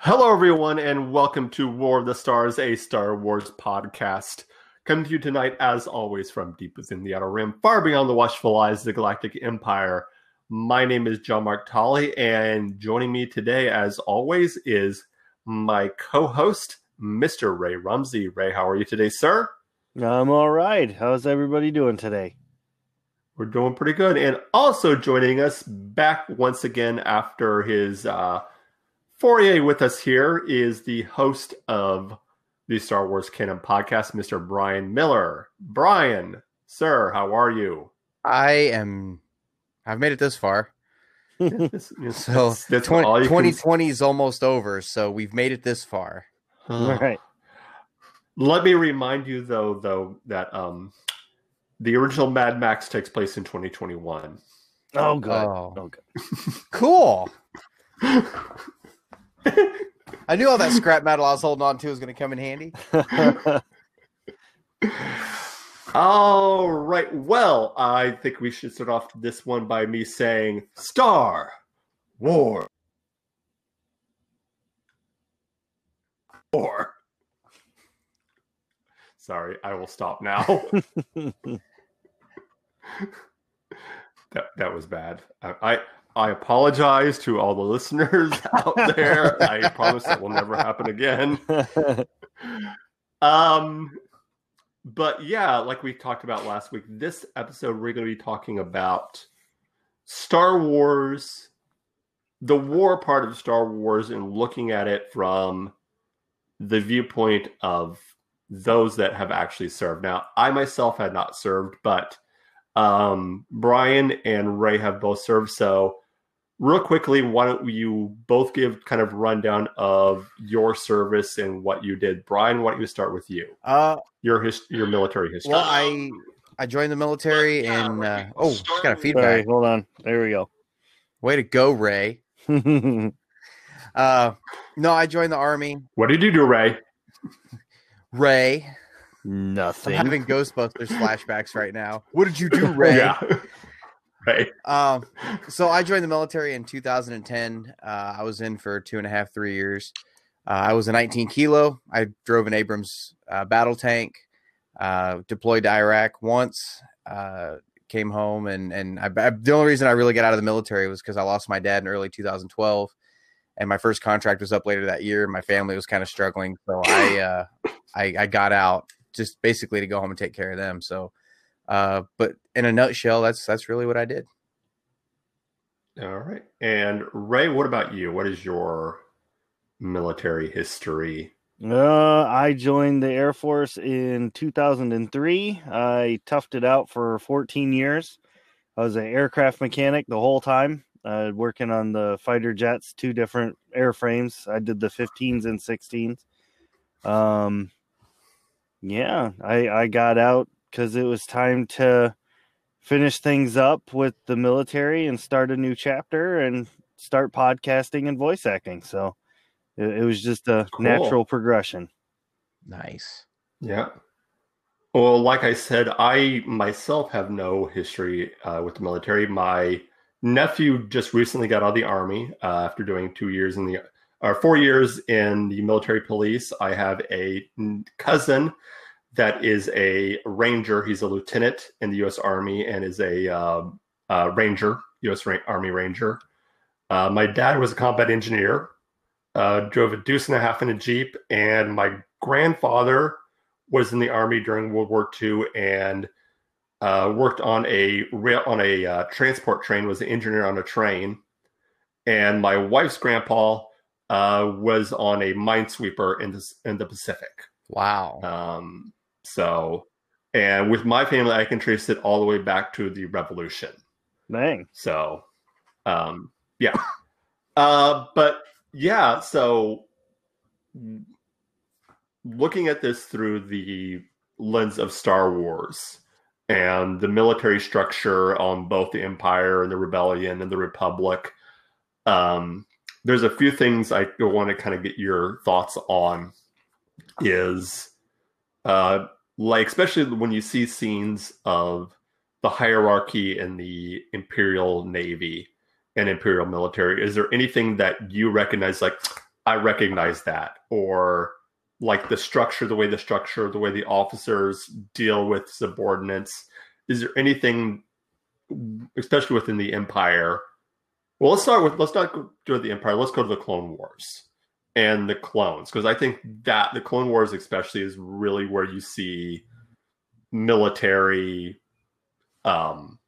Hello, everyone, and welcome to War of the Stars, a Star Wars podcast. Coming to you tonight, as always, from deep within the Outer Rim, far beyond the watchful eyes of the Galactic Empire. My name is John Mark Tolley, and joining me today, as always, is my co host, Mr. Ray Rumsey. Ray, how are you today, sir? I'm all right. How's everybody doing today? We're doing pretty good. And also joining us back once again after his uh, foray with us here is the host of the Star Wars Canon podcast, Mr. Brian Miller. Brian, sir, how are you? I am. I've made it this far. This- this- So that's- that's 20, all you can- 2020 is almost over. So we've made it this far. all right. Let me remind you, though, though that um, the original Mad Max takes place in 2021. Oh, good. Oh. Oh, good. Cool. I knew all that scrap metal I was holding on to was going to come in handy. All right. Well, I think we should start off this one by me saying Star War. War. Sorry, I will stop now. that that was bad. I, I I apologize to all the listeners out there. I promise that will never happen again. Um, but yeah, like we talked about last week, this episode we're going to be talking about Star Wars, the war part of Star Wars, and looking at it from the viewpoint of those that have actually served. Now, I myself had not served, but um, Brian and Ray have both served. So, real quickly, why don't you both give kind of rundown of your service and what you did? Brian, why don't you start with you? Uh, Your his, your military history. well, I I joined the military and uh, oh, got a Sorry, feedback. hold on. There we go. Way to go, Ray. Uh, no, I joined the army. what did you do, Ray? Ray, Nothing. I'm Nothing. having Ghostbusters flashbacks right now. What did you do, Ray? Yeah. Ray. Um, so I joined the military in 2010. Uh, I was in for two and a half, three years. Uh, I was a 19 kilo. I drove an Abrams uh, battle tank. Uh, deployed to Iraq once. Uh, came home and and I, I, the only reason I really got out of the military was because I lost my dad in early 2012, and my first contract was up later that year. My family was kind of struggling, so I uh, I, I got out just basically to go home and take care of them. So, uh, but in a nutshell, that's that's really what I did. All right. And Ray, what about you? What is your military history? Uh, I joined the Air Force in 2003. I toughed it out for 14 years. I was an aircraft mechanic the whole time, uh, working on the fighter jets, two different airframes. I did the 15s and 16s. Um, yeah, I, I got out because it was time to finish things up with the military and start a new chapter and start podcasting and voice acting. So it, it was just a Cool. natural progression. Nice. Yeah. Well, like I said, I myself have no history uh, with the military. My nephew just recently got out of the army uh, after doing two years in the or four years in the military police. I have a cousin that is a ranger. He's a lieutenant in the U.S. Army and is a uh, uh, ranger, U.S. Ra- Army Ranger. Uh, my dad was a combat engineer. Uh, drove a deuce and a half in a jeep, and my grandfather was in the army during World War II and uh, worked on a rail on a uh, transport train. Was an engineer on a train, and my wife's grandpa uh, was on a minesweeper in the in the Pacific. Wow. Um, so, and with my family, I can trace it all the way back to the Revolution. Dang. So, um, yeah. Uh, but yeah, so looking at this through the lens of Star Wars and the military structure on both the Empire and the Rebellion and the Republic, um, there's a few things I want to kind of get your thoughts on. Is uh, like especially when you see scenes of the hierarchy in the Imperial Navy and Imperial military, is there anything that you recognize like I recognize that, or like the structure, the way the structure, the way the officers deal with subordinates. Is there anything, especially within the Empire? Well, let's start with let's not do the Empire. Let's go to the Clone Wars and the clones because I think that the Clone Wars, especially, is really where you see military. Um,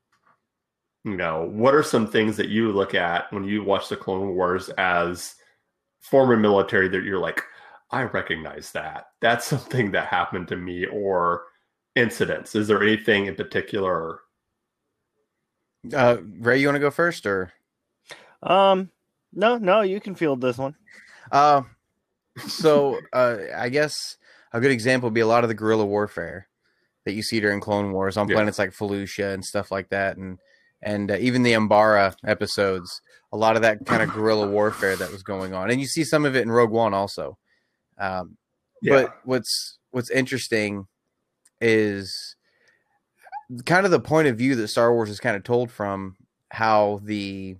you know, what are some things that you look at when you watch the Clone Wars as former military that you're like, I recognize that. That's something that happened to me or incidents. Is there anything in particular? Uh, Ray, you want to go first or? Um, no, no, you can field this one. Uh, so uh, I guess a good example would be a lot of the guerrilla warfare that you see during Clone Wars on Yeah. planets like Felucia and stuff like that, and and uh, even the Umbara episodes. A lot of that kind of guerrilla warfare that was going on, and you see some of it in Rogue One also. Um, But what's what's interesting is kind of the point of view that Star Wars is kind of told from how the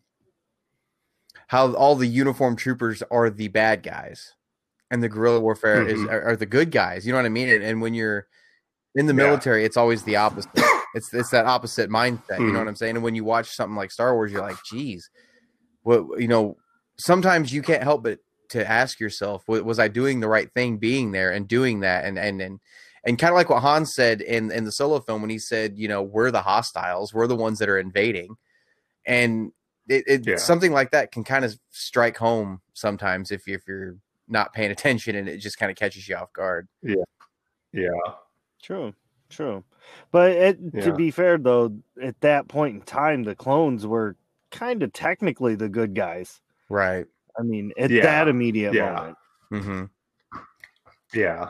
how all the uniformed troopers are the bad guys and the guerrilla warfare is Mhm. are, are the good guys. You know what I mean? And, and when you're in the Yeah. military, it's always the opposite. it's it's that opposite mindset. You know Mhm. what I'm saying? And when you watch something like Star Wars, you're like, geez, what you know? Sometimes you can't help but to ask yourself, was I doing the right thing being there and doing that? And and and and kind of like what Han said in in the solo film when he said, you know, we're the hostiles, we're the ones that are invading, and it, it Yeah. something like that can kind of strike home sometimes if you, if you're not paying attention and it just kind of catches you off guard. yeah. Yeah, true, true. But it, Yeah. to be fair, though, at that point in time, the clones were kind of technically the good guys. Right. I mean, at Yeah, that immediate yeah. moment. Mm-hmm. Yeah,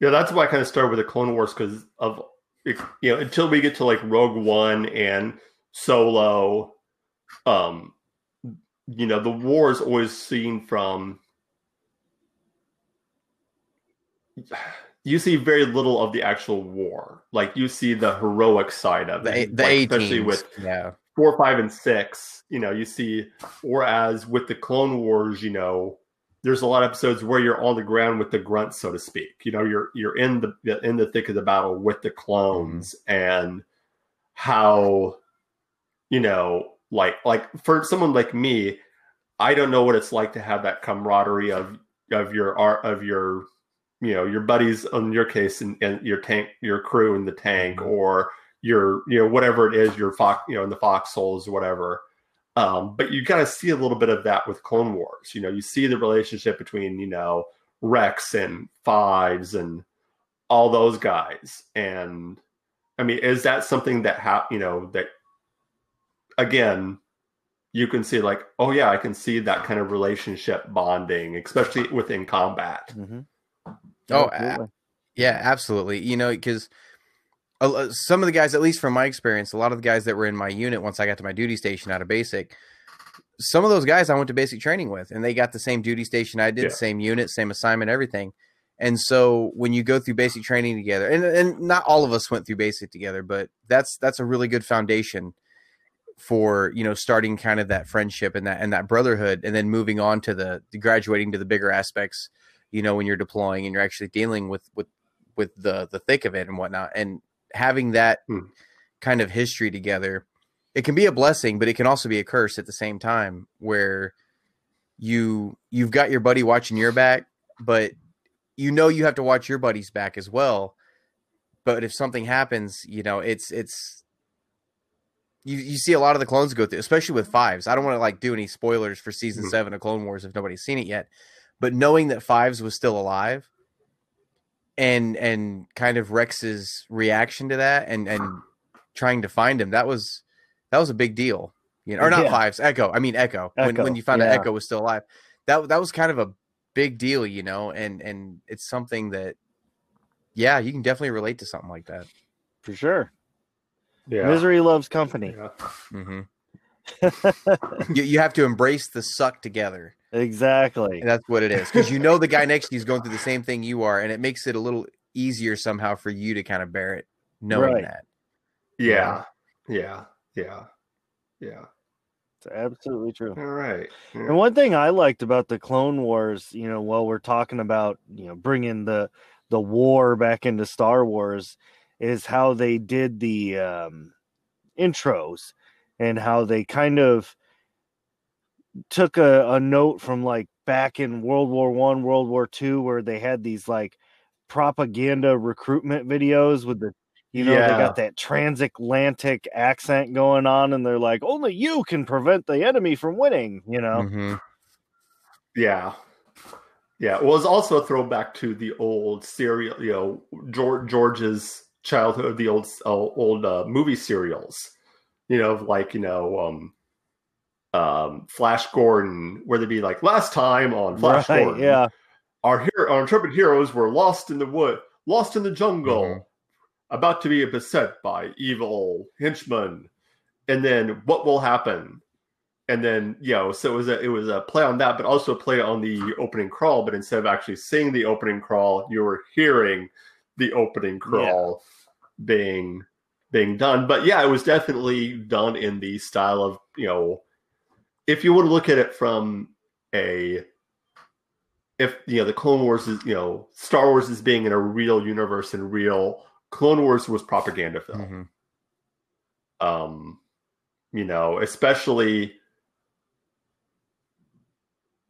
yeah. That's why I kind of started with the Clone Wars because of you know until we get to like Rogue One and Solo, um, you know the war is always seen from. You see very little of the actual war. Like you see the heroic side of it, the like, A especially with yeah. four, five, and six, you know, you see, whereas with the Clone Wars, you know, there's a lot of episodes where you're on the ground with the grunts, so to speak. You know, you're you're in the in the thick of the battle with the clones and how, you know, like like for someone like me, I don't know what it's like to have that camaraderie of of your art of your you know your buddies in your case and, and your tank your crew in the tank or your you know whatever it is your fox you know in the foxholes or whatever. Um, but you kind of see a little bit of that with clone wars you know you see the relationship between you know rex and fives and all those guys. And i mean is that something that ha- you know that again you can see like oh yeah i can see that kind of relationship bonding especially within combat Mm-hmm. Oh, Yeah, absolutely. You know, because some of the guys, at least from my experience, a lot of the guys that were in my unit once I got to my duty station out of basic, some of those guys I went to basic training with, and they got the same duty station I did, Yeah. same unit, same assignment, everything. And so when you go through basic training together, and and not all of us went through basic together, but that's that's a really good foundation for you know starting kind of that friendship and that and that brotherhood, and then moving on to the, the graduating to the bigger aspects. You know, when you're deploying and you're actually dealing with with with the the thick of it and whatnot, and having that Hmm. kind of history together, it can be a blessing, but it can also be a curse at the same time. Where you you've got your buddy watching your back, but you know you have to watch your buddy's back as well. But if something happens, you know it's it's you you see a lot of the clones go through, especially with fives. I don't want to like do any spoilers for season Mhm. seven of Clone Wars if nobody's seen it yet, but knowing that fives was still alive and and kind of Rex's reaction to that and and trying to find him that was that was a big deal. You know, or not Yeah. fives, Echo. I mean Echo. When Echo, when you found out. Echo was still alive, that that was kind of a big deal, you know, and and it's something that yeah, you can definitely relate to something like that. For sure. Yeah Misery loves company. yeah. hmm you, you have to embrace the suck together. exactly. And that's what it is. Because you know the guy next to you is going through the same thing you are, and it makes it a little easier somehow for you to kind of bear it, knowing Right. that. Yeah, yeah, yeah, yeah. It's absolutely true. All right. And one thing I liked about the Clone Wars, you know, while we're talking about, you know, bringing the the war back into Star Wars, is how they did the um, intros and how they kind of took a, a note from like back in World War One, World War Two, where they had these like propaganda recruitment videos with the you know, Yeah. they got that transatlantic accent going on, and they're like, only you can prevent the enemy from winning, you know? Mhm. Yeah. Yeah. Well, it's also a throwback to the old serial, you know, George, George's childhood, the old uh, old uh, movie serials, you know, like, you know, um, um, Flash Gordon, where they'd be like, last time on Flash Right, Gordon, yeah. our hero, our intrepid heroes were lost in the wood, lost in the jungle, Mhm. about to be beset by evil henchmen, and then what will happen? And then you know, so it was a it was a play on that, but also a play on the opening crawl. But instead of actually seeing the opening crawl, you were hearing the opening crawl being being done. But yeah, it was definitely done in the style of you know, if you want to look at it from a if you know the Clone Wars is you know Star Wars is being in a real universe and real Clone Wars was propaganda film. Mhm. Um, you know, especially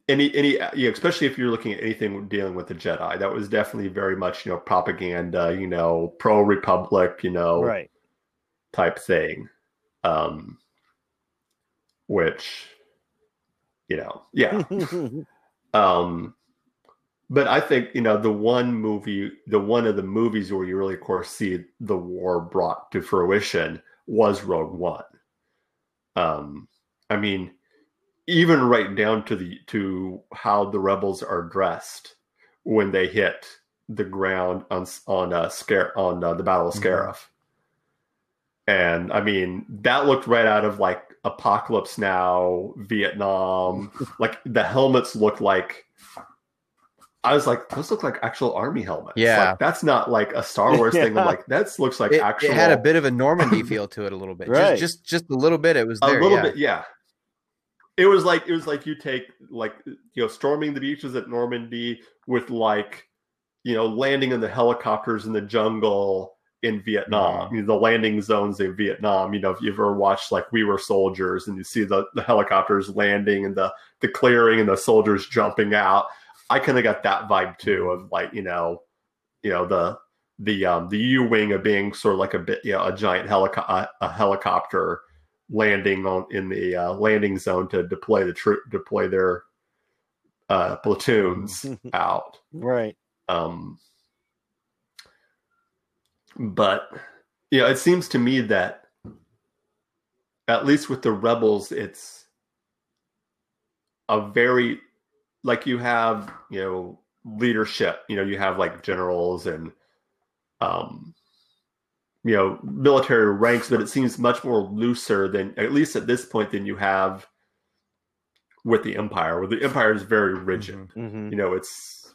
any any you know, especially if you're looking at anything dealing with the Jedi, that was definitely very much you know propaganda, you know, pro Republic, you know, Right. type thing. Um, which, you know, yeah. Um, but I think you know the one movie, the one of the movies where you really, of course, see the war brought to fruition was Rogue One. Um, I mean, even right down to the to how the rebels are dressed when they hit the ground on on uh, scare on uh, the Battle of Mhm. Scarif. And I mean, that looked right out of like Apocalypse Now, Vietnam. like the helmets looked like. I was like, those look like actual army helmets. Yeah. like, that's not like a Star Wars thing. I'm like, that looks like It, actual. it had a bit of a Normandy feel to it, a little bit. Right. Just, just, just a little bit. It was a little yeah. bit, yeah. It was like it was like you take like you know storming the beaches at Normandy with like you know landing in the helicopters in the jungle in Vietnam, Mm-hmm. you know, the landing zones in Vietnam. You know, if you ever watched like We Were Soldiers and you see the, the helicopters landing and the the clearing and the soldiers jumping out, I kind of got that vibe too of like you know, you know the the um the U wing of being sort of like a bit you know a giant helico- a, a helicopter landing on in the uh, landing zone to deploy the troop deploy their uh, platoons out. right. Um, but you know, it seems to me that at least with the rebels, it's a very like you have you know leadership. You know, you have like generals and um, you know military ranks, but it seems much more looser than at least at this point than you have with the empire. Where the empire is very rigid. Mhm. hmm you know it's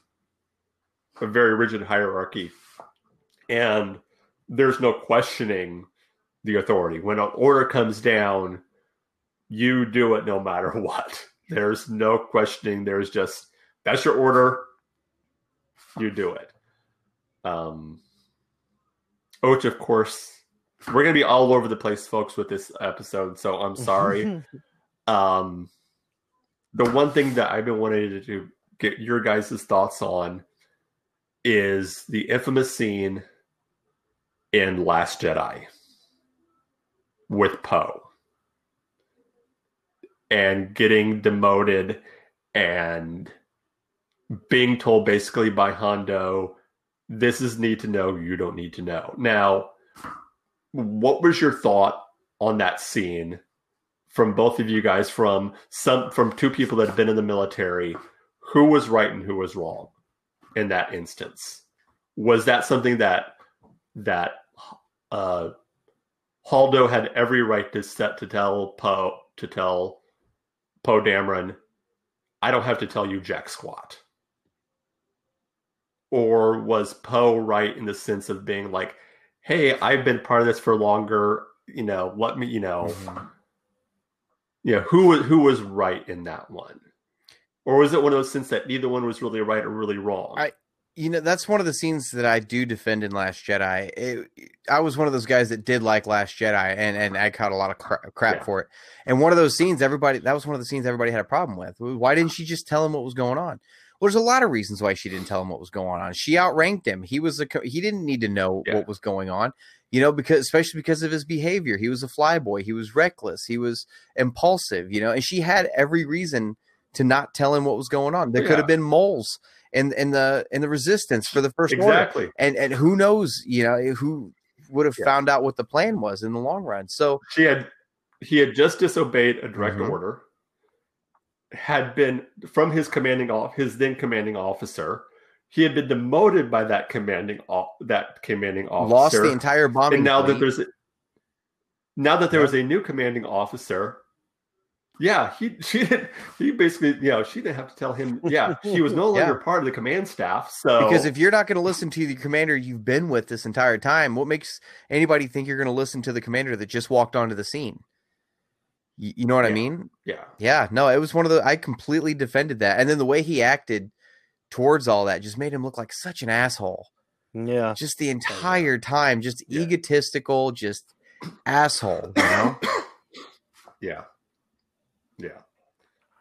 a very rigid hierarchy. And there's no questioning the authority. When an order comes down you do it no matter what. There's no questioning. There's just that's your order. You do it. Um which of course we're gonna be all over the place folks with this episode so i'm sorry. Um, the one thing that I've been wanting to do, get your guys' thoughts on is the infamous scene in Last Jedi with Poe and getting demoted and being told basically by Holdo, this is need to know, you don't need to know. Now, what was your thought on that scene from both of you guys from some from two people that have been in the military? Who was right and who was wrong in that instance? Was that something that that uh Holdo had every right to set to tell Poe to tell Poe Dameron I don't have to tell you jack squat or was Poe right in the sense of being like hey I've been part of this for longer you know let me you know Mhm. Yeah, who was who was right in that one, or was it one of those scenes that neither one was really right or really wrong? I- you know that's one of the scenes that I do defend in Last Jedi. It, I was one of those guys that did like Last Jedi, and and I caught a lot of cra- crap Yeah. for it. And one of those scenes, everybody that was one of the scenes everybody had a problem with. Why didn't she just tell him what was going on? Well, there's a lot of reasons why she didn't tell him what was going on. She outranked him. He was a co- he didn't need to know Yeah. what was going on. You know, because especially because of his behavior, he was a flyboy. He was reckless. He was impulsive. You know, and she had every reason to not tell him what was going on. There could have been moles in in the in the resistance for the first order exactly. and and who knows you know who would have Yeah. found out what the plan was in the long run so She had he had just disobeyed a direct Mhm. order, had been from his commanding off his then commanding officer. He had been demoted by that commanding off that commanding officer. lost the entire bombing and now that there's a, now that there was a new commanding officer yeah he she didn't he basically you know she didn't have to tell him yeah she was no longer Yeah. part of the command staff so because if you're not going to listen to the commander you've been with this entire time what makes anybody think you're going to listen to the commander that just walked onto the scene you, know what i mean? Yeah. Yeah no it was one of the i completely defended that and then the way he acted towards all that just made him look like such an asshole. Mm, yeah. just the oh, entire time just Yeah. egotistical just asshole you know? Yeah. Yeah.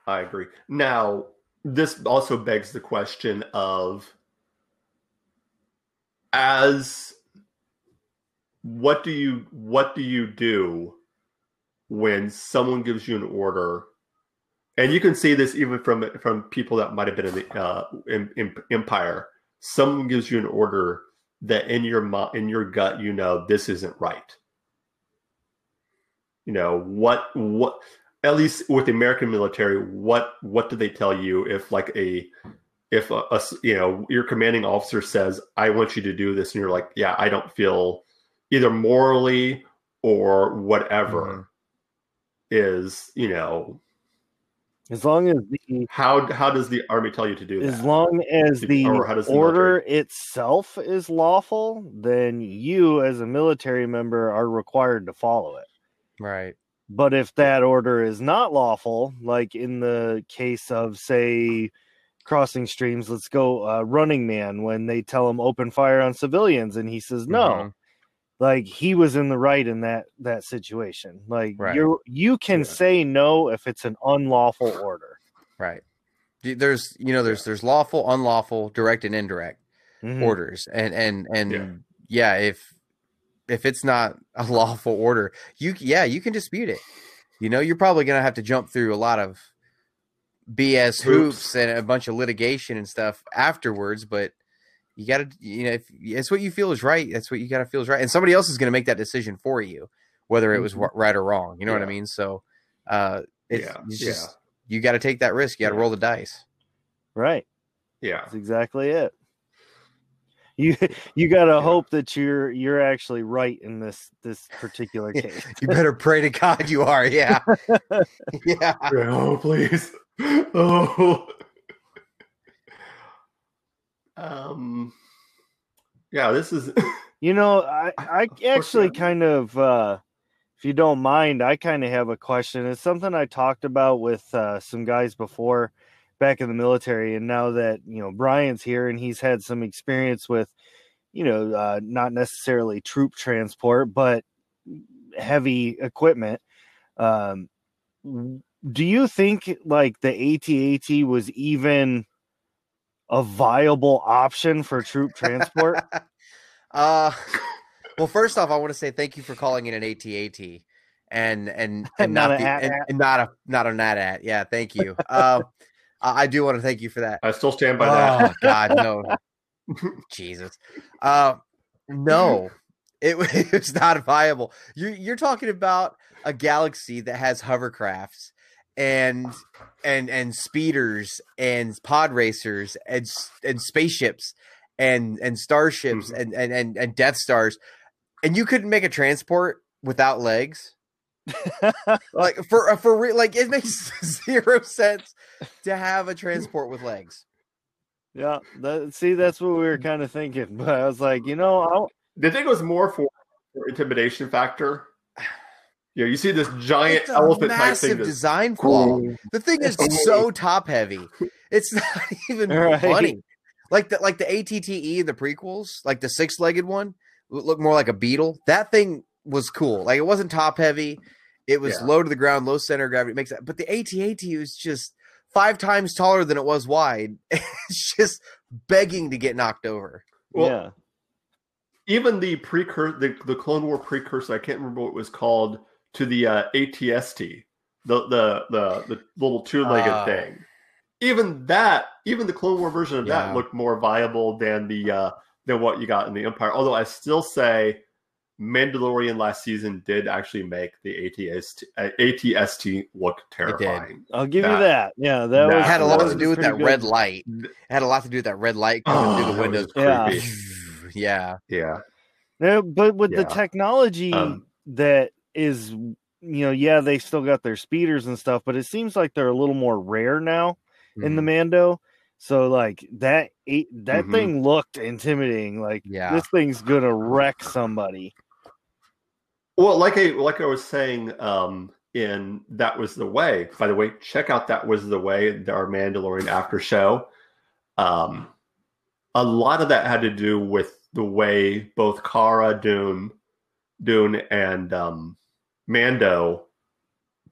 I agree. Now this also begs the question of as what do you what do you do when someone gives you an order and you can see this even from from people that might have been in the uh, in, in empire someone gives you an order that in your in your gut you know this isn't right. You know what what at least with the american military what what do they tell you if like a if a you know your commanding officer says i want you to do this and you're like yeah i don't feel either morally or whatever is you know As long as the how how does the army tell you to do as that long as the Or how does the order itself is lawful, then you as a military member are required to follow it. right But if that order is not lawful, like in the case of say crossing streams, let's go uh, running man when they tell him open fire on civilians and he says no. Mhm. Like he was in the right in that that situation. Like Right. you you can Yeah. say no if it's an unlawful order. Right. There's you know there's there's lawful, unlawful, direct and indirect Mhm. orders, and and and Yeah. yeah. if if it's not a lawful order, you yeah you can dispute it. You know you're probably gonna have to jump through a lot of BS hoops, Hoops. and a bunch of litigation and stuff afterwards, but you got to you know if it's what you feel is right, that's what you got to feel is right, and somebody else is gonna make that decision for you, whether it was Mhm. right or wrong. You know what I mean? So uh, it's, Yeah, it's yeah. just you got to take that risk. You got to Yeah. roll the dice. Right. yeah That's exactly it. You you gotta Yeah. hope that you're you're actually right in this this particular case. You better pray to God you are. Yeah. yeah. oh please oh um yeah this is You know, I I actually kind of uh if you don't mind, I kind of have a question. It's something I talked about with uh, some guys before back in the military, and now that you know Brian's here and he's had some experience with, you know, uh, not necessarily troop transport, but heavy equipment. Um, do you think like the ATAT was even a viable option for troop transport? Uh well first off I want to say thank you for calling it an ATAT and and, and Not not, a the, AT-AT. and, and not a not a NAT Yeah, thank you. Um I I do want to thank you for that. i still stand by that Oh God, no. Jesus. Uh no. It, wa- it was not viable. You're you're talking about a galaxy that has hovercrafts and and and speeders and pod racers and and spaceships and and starships Mhm. and, and and and Death Stars, and you couldn't make a transport without legs. Like for for real, like it makes zero sense to have a transport with legs. Yeah, that, see, that's what we were kind of thinking. But I was like, you know, I'll, Do you think it was more for, for intimidation factor? Yeah, you see this giant It's a elephant type massive thing. That's, design flaw. The thing is so top heavy. It's not even Right. funny. Like the like the ATTE, the prequels, like the six legged one, looked more like a beetle. That thing was cool. Like it wasn't top heavy. It was Yeah. low to the ground, low center of gravity. It makes that. But the ATAT was just five times taller than it was wide. it's just begging to get knocked over. well, yeah. even the precursor, the, the Clone War precursor, I can't remember what it was called to the uh, ATST, the the the the little two legged Ah. thing. Even that, even the Clone War version of Yeah. that looked more viable than the uh, than what you got in the Empire. Although I still say Mandalorian last season did actually make the ATST uh, ATST look terrifying. I'll give That- you that. Yeah, that, that was had a lot was to do with that pretty red light. It had a lot to do with that red light coming Oh, through the windows. Yeah. yeah. Yeah, Yeah, but with the technology Um, that is, you know, yeah, they still got their speeders and stuff, but it seems like they're a little more rare now in the Mhm. Mando. So like that eight, that Mhm. thing looked intimidating. Like Yeah. this thing's gonna wreck somebody. Well, like I like I was saying, um, in that was the way. By the way, check out that was the way our Mandalorian after show. Um, a lot of that had to do with the way both Cara, Dune, Dune, and um, Mando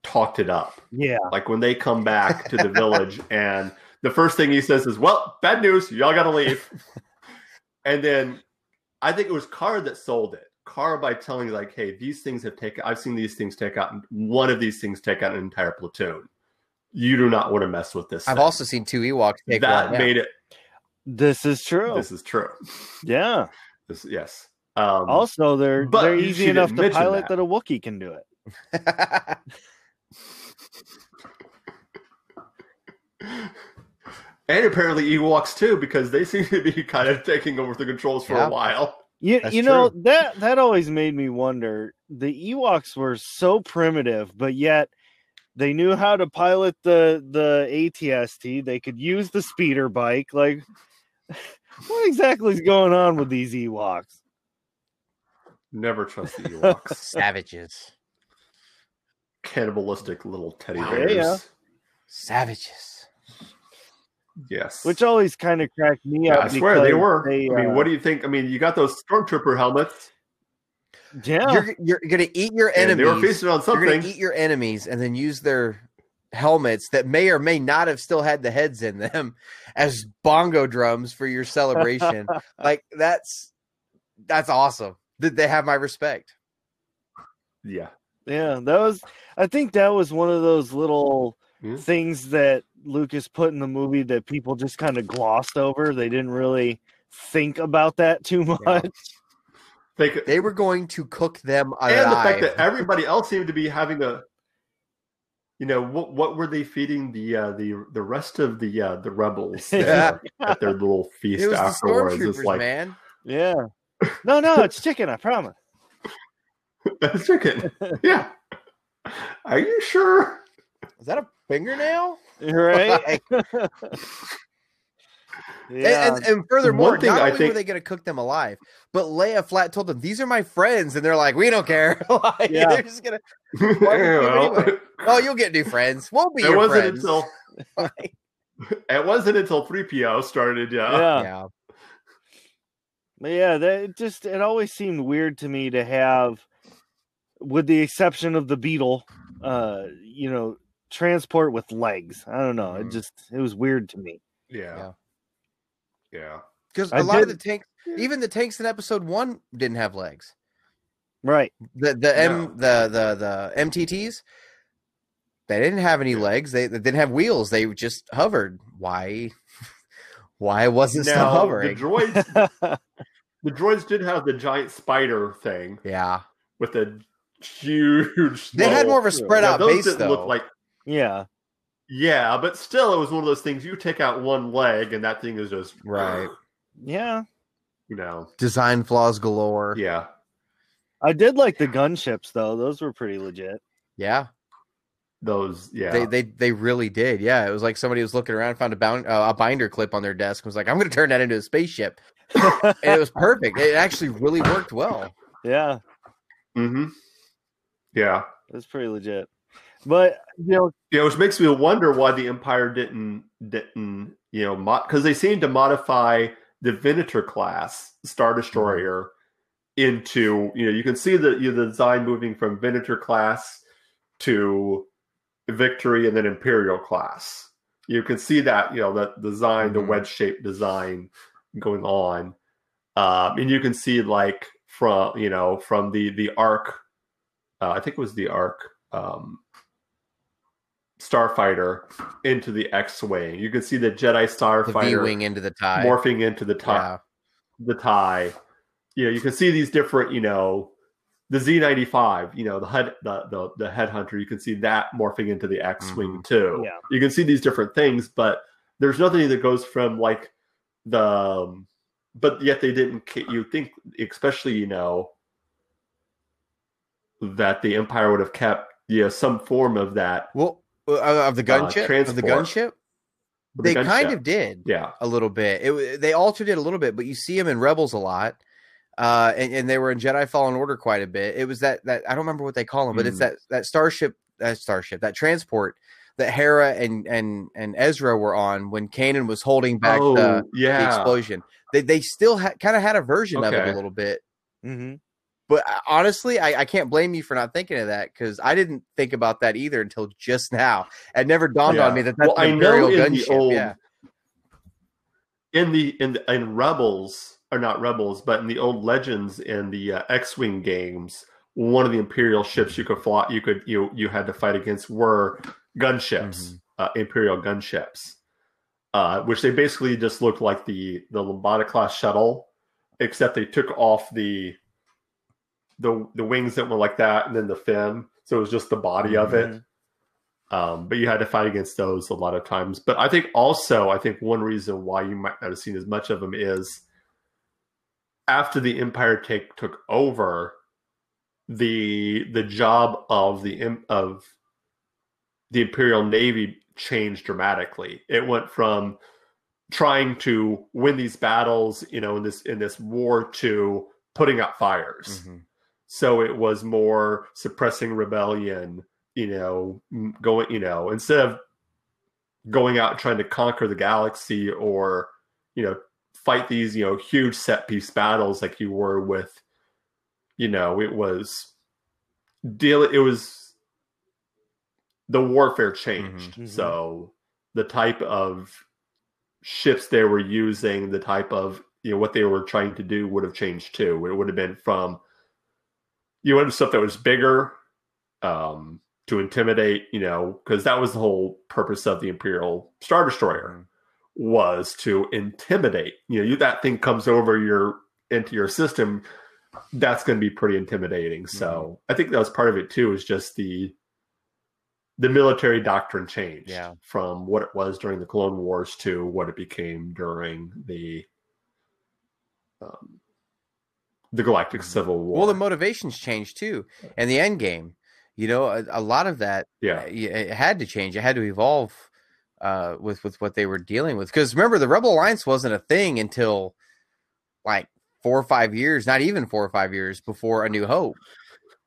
talked it up. Yeah, Like when they come back to the village, and the first thing he says is, "Well, bad news, y'all got to leave." and then I think it was Cara that sold it. Cara by telling like, "Hey, these things have taken. I've seen these things take out. One of these things take out an entire platoon. You do not want to mess with this." I've thing." also seen two Ewoks take that one. yeah. made it. this is true. This is true. yeah. This yes. Um, Also, they're but they're easy enough to pilot that. that a Wookiee can do it. and apparently Ewoks too, because they seem to be kind of taking over the controls for Yeah. a while. You, That's you know true. that that always made me wonder. The Ewoks were so primitive, but yet they knew how to pilot the the ATST. They could use the speeder bike. Like, what exactly is going on with these Ewoks? Never trust the Ewoks. Savages. Cannibalistic little teddy bears. Yeah. Savages. Yes. Which always kind of cracked me Yeah, up. I swear they were. they, I mean, uh, what do you think? I mean, you got those stormtrooper helmets, Yeah, You're you're gonna eat your and enemies. they were feasting on something. You're gonna eat your enemies and then use their helmets that may or may not have still had the heads in them as bongo drums for your celebration. like that's that's awesome. That they have my respect. yeah. yeah. That was. I think that was one of those little Yeah. things that Lucas put in the movie that people just kind of glossed over. They didn't really think about that too much. They could, They were going to cook them alive. and the fact that everybody else seemed to be having a, you know, what what were they feeding the uh, the the rest of the uh, the rebels there at their little feast it was the afterwards? It's like man. Yeah. No, no, it's chicken. I promise. that's chicken. Yeah. Are you sure? Is that a fingernail? Right? Yeah. and, and, and furthermore, One thing not I only were they going to cook them alive, but Leia flat told them, "These are my friends," and they're like, "We don't care." like, Yeah. They're just gonna. well, anyway. Oh, you'll get new friends. Won't be it your wasn't friends. until it wasn't until three PO started. Yeah. yeah. Yeah. That it just it always seemed weird to me to have with the exception of the beetle, uh, you know, transport with legs. I don't know. It Mhm. just it was weird to me. Yeah. Yeah. Because I a lot of the tanks, even the tanks in episode one, didn't have legs. Right. The the M No. the the the MTTs, they didn't have any legs. They, they didn't have wheels. They just hovered. Why? Why wasn't still Now the hovering? droids, the droids did have the giant spider thing yeah, with the huge. they had more of a spread out those base didn't though. look like. yeah. Yeah, but still, it was one of those things. You take out one leg, and that thing is just Right. Yeah. You know. Design flaws galore. Yeah. I did like the gunships though. Those were pretty legit. Yeah, Those. Yeah. they they they really did. Yeah, it was like somebody was looking around, found a bound uh, a binder clip on their desk, and was like, "I'm going to turn that into a spaceship," and it was perfect. It actually really worked well. yeah. hmm Yeah. It's pretty legit. But you know, you know, which makes me wonder why the Empire didn't didn't you know because mo- they seem to modify the Venator class Star Destroyer into you know you can see the you know, the design moving from Venator class to Victory and then Imperial class. You can see that you know that design, mm-hmm. the wedge shaped design going on, um, and you can see like from you know from the the arc, uh, I think it was the arc. Um, starfighter into the X-wing. You can see the Jedi starfighter the wing into the tie, morphing into the tie. Yeah. The tie. You know, you can see these different. You know, the Z95. You know, the head the the, the headhunter. You can see that morphing into the X-wing mm-hmm. too. Yeah. You can see these different things, but there's nothing that goes from like the. Um, but yet they didn't. You think, especially you know, that the Empire would have kept yeah some form of that. Well, uh, of the gunship uh, of the gunship. The they kind of did, yeah, a little bit. It they altered it a little bit, but you see them in Rebels a lot, uh, and, and they were in Jedi Fallen Order quite a bit. It was that that I don't remember what they call them, but mm. it's that that starship, that starship, that transport that Hera and and and Ezra were on when Kanan was holding back oh, the, yeah. the explosion. They they still ha- kind of had a version okay. of it a little bit. Mm-hmm. But uh, honestly, I, I, can't blame you for not thinking of that because I didn't think about that either until just now. It never dawned yeah. on me that that's well, an Imperial gunship. Old, yeah. In the in the, in Rebels or not Rebels, but in the old Legends and the uh, X-wing games, one of the Imperial ships you could fly, you could you you had to fight against were gunships, mm-hmm. uh, Imperial gunships, uh, which they basically just looked like the the Lambda class shuttle, except they took off the the the wings that were like that, and then the fin. So it was just the body of it. Mm-hmm. Um, but you had to fight against those a lot of times. But I think also, I think one reason why you might not have seen as much of them is after the Empire take took over, the the job of the of the Imperial Navy changed dramatically. It went from trying to win these battles, you know, in this in this war to putting out fires. Mm-hmm. So it was more suppressing rebellion, you know, going, you know, instead of going out and trying to conquer the galaxy or, you know, fight these, you know, huge set piece battles like you were with, you know, it was deal it was the warfare changed. Mm-hmm. So the type of ships they were using, the type of you know what they were trying to do would have changed too. It would have been from you know stuff that was bigger um, to intimidate, you know, because that was the whole purpose of the Imperial Star Destroyer mm-hmm. was to intimidate. You know, you that thing comes over your into your system, that's going to be pretty intimidating. Mm-hmm. So I think that was part of it too. Is just the the military doctrine changed yeah. from what it was during the Clone Wars to what it became during the um, the Galactic mm-hmm. Civil War. Well, the motivations changed too, and the end game. You know, a, a lot of that. Yeah, it had to change. It had to evolve uh, with with what they were dealing with. Because remember, the Rebel Alliance wasn't a thing until like four or five years, not even four or five years before A New Hope.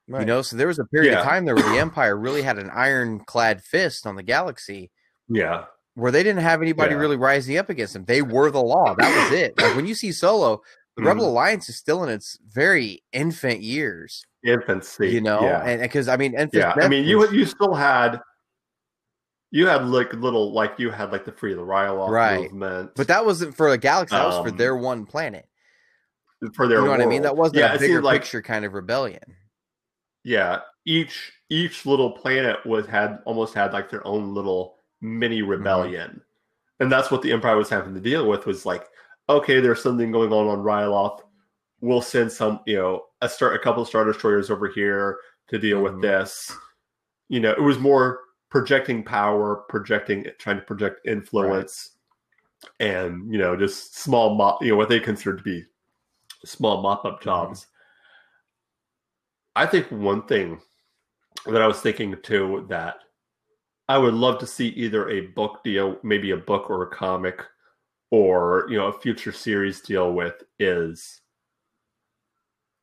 Right. You know, so there was a period yeah. of time there where the Empire really had an ironclad fist on the galaxy. Yeah. Where they didn't have anybody yeah. really rising up against them. They were the law. That was it. Like when you see Solo, the mm. Rebel Alliance is still in its very infant years. Infancy, you know, yeah. and because I mean, yeah, I mean, you you still had you had like little like you had like the free the Ryloth right. movement, but that wasn't for the galaxy. That um, was for their one planet. For their, you know world. what I mean? That wasn't yeah, a bigger like, picture kind of rebellion. Yeah, each each little planet was had almost had like their own little mini mm-hmm. rebellion, mm-hmm. and that's what the Empire was having to deal with. Was like okay, there's something going on on Ryloth. We'll send some, you know, a start a couple of star destroyers over here to deal mm-hmm. with this. You know, it was more projecting power, projecting, trying to project influence, right. and you know, just small, mop, you know, what they consider to be small mop up mm-hmm. jobs. Mm-hmm. I think one thing that I was thinking too that I would love to see either a book deal, maybe a book or a comic or you know a future series deal with is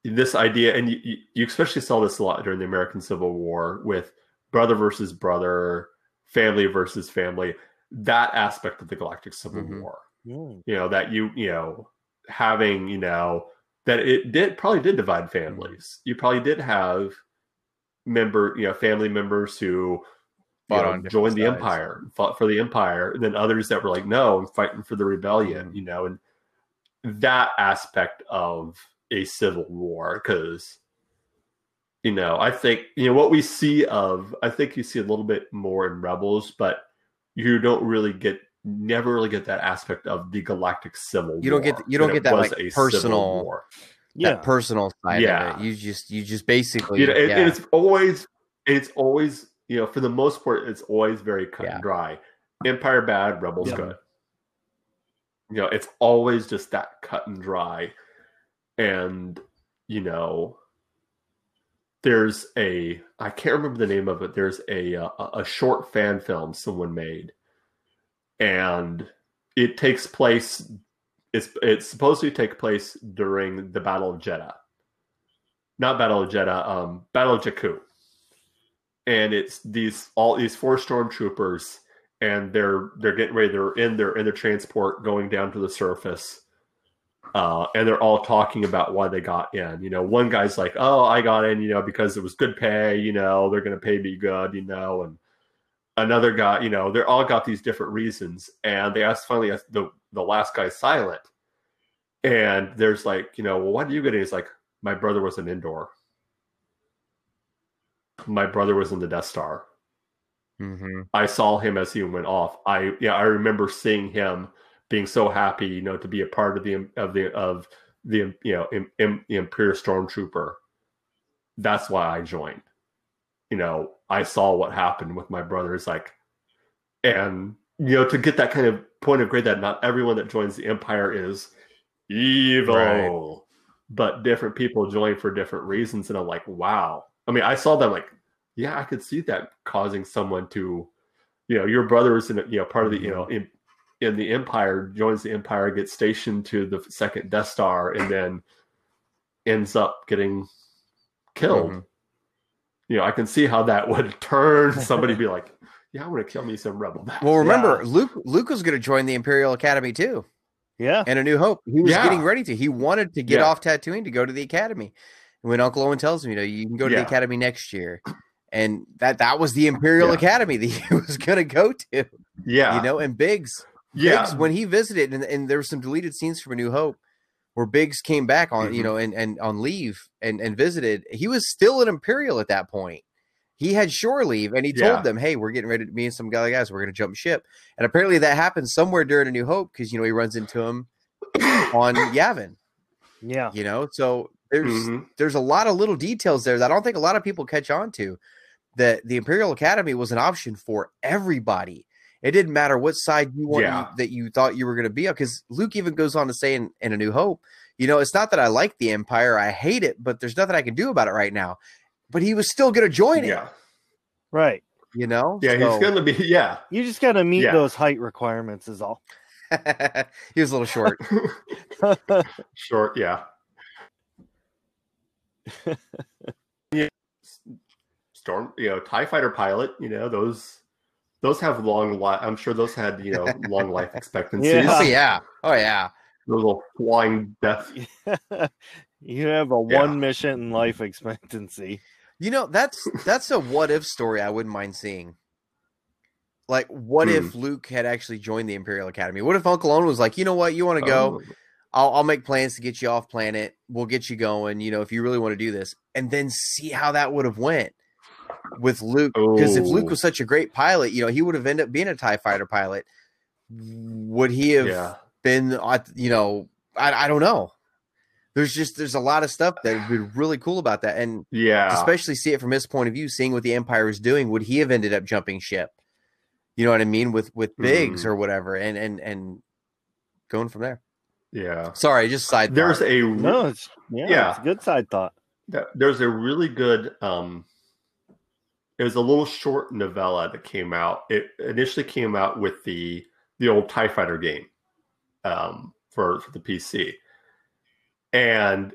this idea, and you, you especially saw this a lot during the American Civil War with brother versus brother, family versus family. That aspect of the Galactic Civil Mhm. War, Mm. you know, that you you know having you know that it did probably did divide families. You probably did have member you know family members who you know, on joined the sides. empire, fought for the empire, and then others that were like, no, I'm fighting for the rebellion, Mhm. you know, and that aspect of a civil war, because you know, I think you know what we see of. I think you see a little bit more in Rebels, but you don't really get, never really get that aspect of the galactic civil. You don't get- you don't get that, like, a civil personal- war. Yeah. that personal side Yeah. of it. You just you just basically you know, and, yeah. it's always it's always you know for the most part it's always very cut Yeah. and dry. Empire bad, rebels Yeah. good. You know, it's always just that cut and dry, and you know, there's a I can't remember the name of it. There's a uh, a, a short fan film someone made, and it takes place. It's it's supposed to take place during the Battle of Jedha not Battle of Jedha, um, Battle of Jakku. And it's these all these four stormtroopers, and they're they're getting ready. They're in their in their transport going down to the surface, uh, and they're all talking about why they got in. You know, one guy's like, "Oh, I got in, you know, because it was good pay. You know, they're going to pay me good. You know," and another guy, you know, they're all got these different reasons. And they asked finally, asked the the last guy's silent, and there's like, you know, well, why do you get in? He's like, my brother was an indoor. My brother was in the Death Star. Mhm. I saw him as he went off. I yeah, I remember seeing him being so happy, you know, to be a part of the of the of the you know im, im, the Imperial Stormtrooper. That's why I joined. You know, I saw what happened with my brothers, like, and you know, to get that kind of point of grade that not everyone that joins the Empire is evil, Right. but different people join for different reasons, and I'm like, wow. I mean, I saw them like yeah, I could see that causing someone to, you know, your brother is in, a- you know, part of the, you know, in, in the Empire, joins the Empire, gets stationed to the second Death Star, and then ends up getting killed. Mhm. You know, I can see how that would turn somebody be like, yeah, I want to kill me some rebel. now." Well, remember Yeah. Luke Luke was going to join the Imperial Academy too, Yeah. and A New Hope. He was Yeah. getting ready to. He wanted to get Yeah. off Tatooine to go to the Academy. And when Uncle Owen tells him, you know, you can go to the Academy next year, and that that was the Imperial Yeah. Academy that he was going to go to. yeah, You know, and Biggs, yeah, Biggs when he visited, and, and there were some deleted scenes from A New Hope where Biggs came back on, you Mhm. know, and and on leave and and visited. He was still an Imperial at that point. He had shore leave, and he Yeah. told them, "Hey, we're getting ready to me and some other guys. We're going to jump ship." And apparently, that happened somewhere during A New Hope because you know he runs into him on Yavin. Yeah. You know, so there's Mhm. there's a lot of little details there that I don't think a lot of people catch on to. That the Imperial Academy was an option for everybody. It didn't matter what side you want Yeah. that you thought you were going to be on. Because Luke even goes on to say in, in A New Hope, you know, it's not that I like the Empire, I hate it, but there's nothing I can do about it right now. But he was still going to join it. Right. You know, yeah. He's gonna be yeah, You just got to meet Yeah. those height requirements, is all. he was a little short. short, yeah. yeah. Storm, you know, Tie Fighter pilot. You know those. Those have long life. I'm sure those had you know long life expectancies. Yeah. oh yeah, oh yeah. Those little flying death. you have a Yeah. one mission life expectancy. You know, that's that's a what if story I wouldn't mind seeing. Like, what Hmm. if Luke had actually joined the Imperial Academy? What if Uncle Owen was like, you know what, you want to go? Oh, I'll, I'll make plans to get you off planet. We'll get you going. You know, if you really want to do this, and then see how that would have went with Luke. Because if Luke Oh. was such a great pilot, you know, he would have ended up being a Tie Fighter pilot. Would he have yeah. been? You know, I, I don't know. There's just there's a lot of stuff that would be really cool about that, and Yeah. especially see it from his point of view, seeing what the Empire is doing. Would he have ended up jumping ship? You know what I mean with with Biggs Mhm. or whatever, and and and going from there. yeah. Sorry, just side. There's thought. a No, it's yeah, Yeah. it's a good side thought. there's a really good um it was a little short novella that came out. It initially came out with the the old tie fighter game um for, for the pc and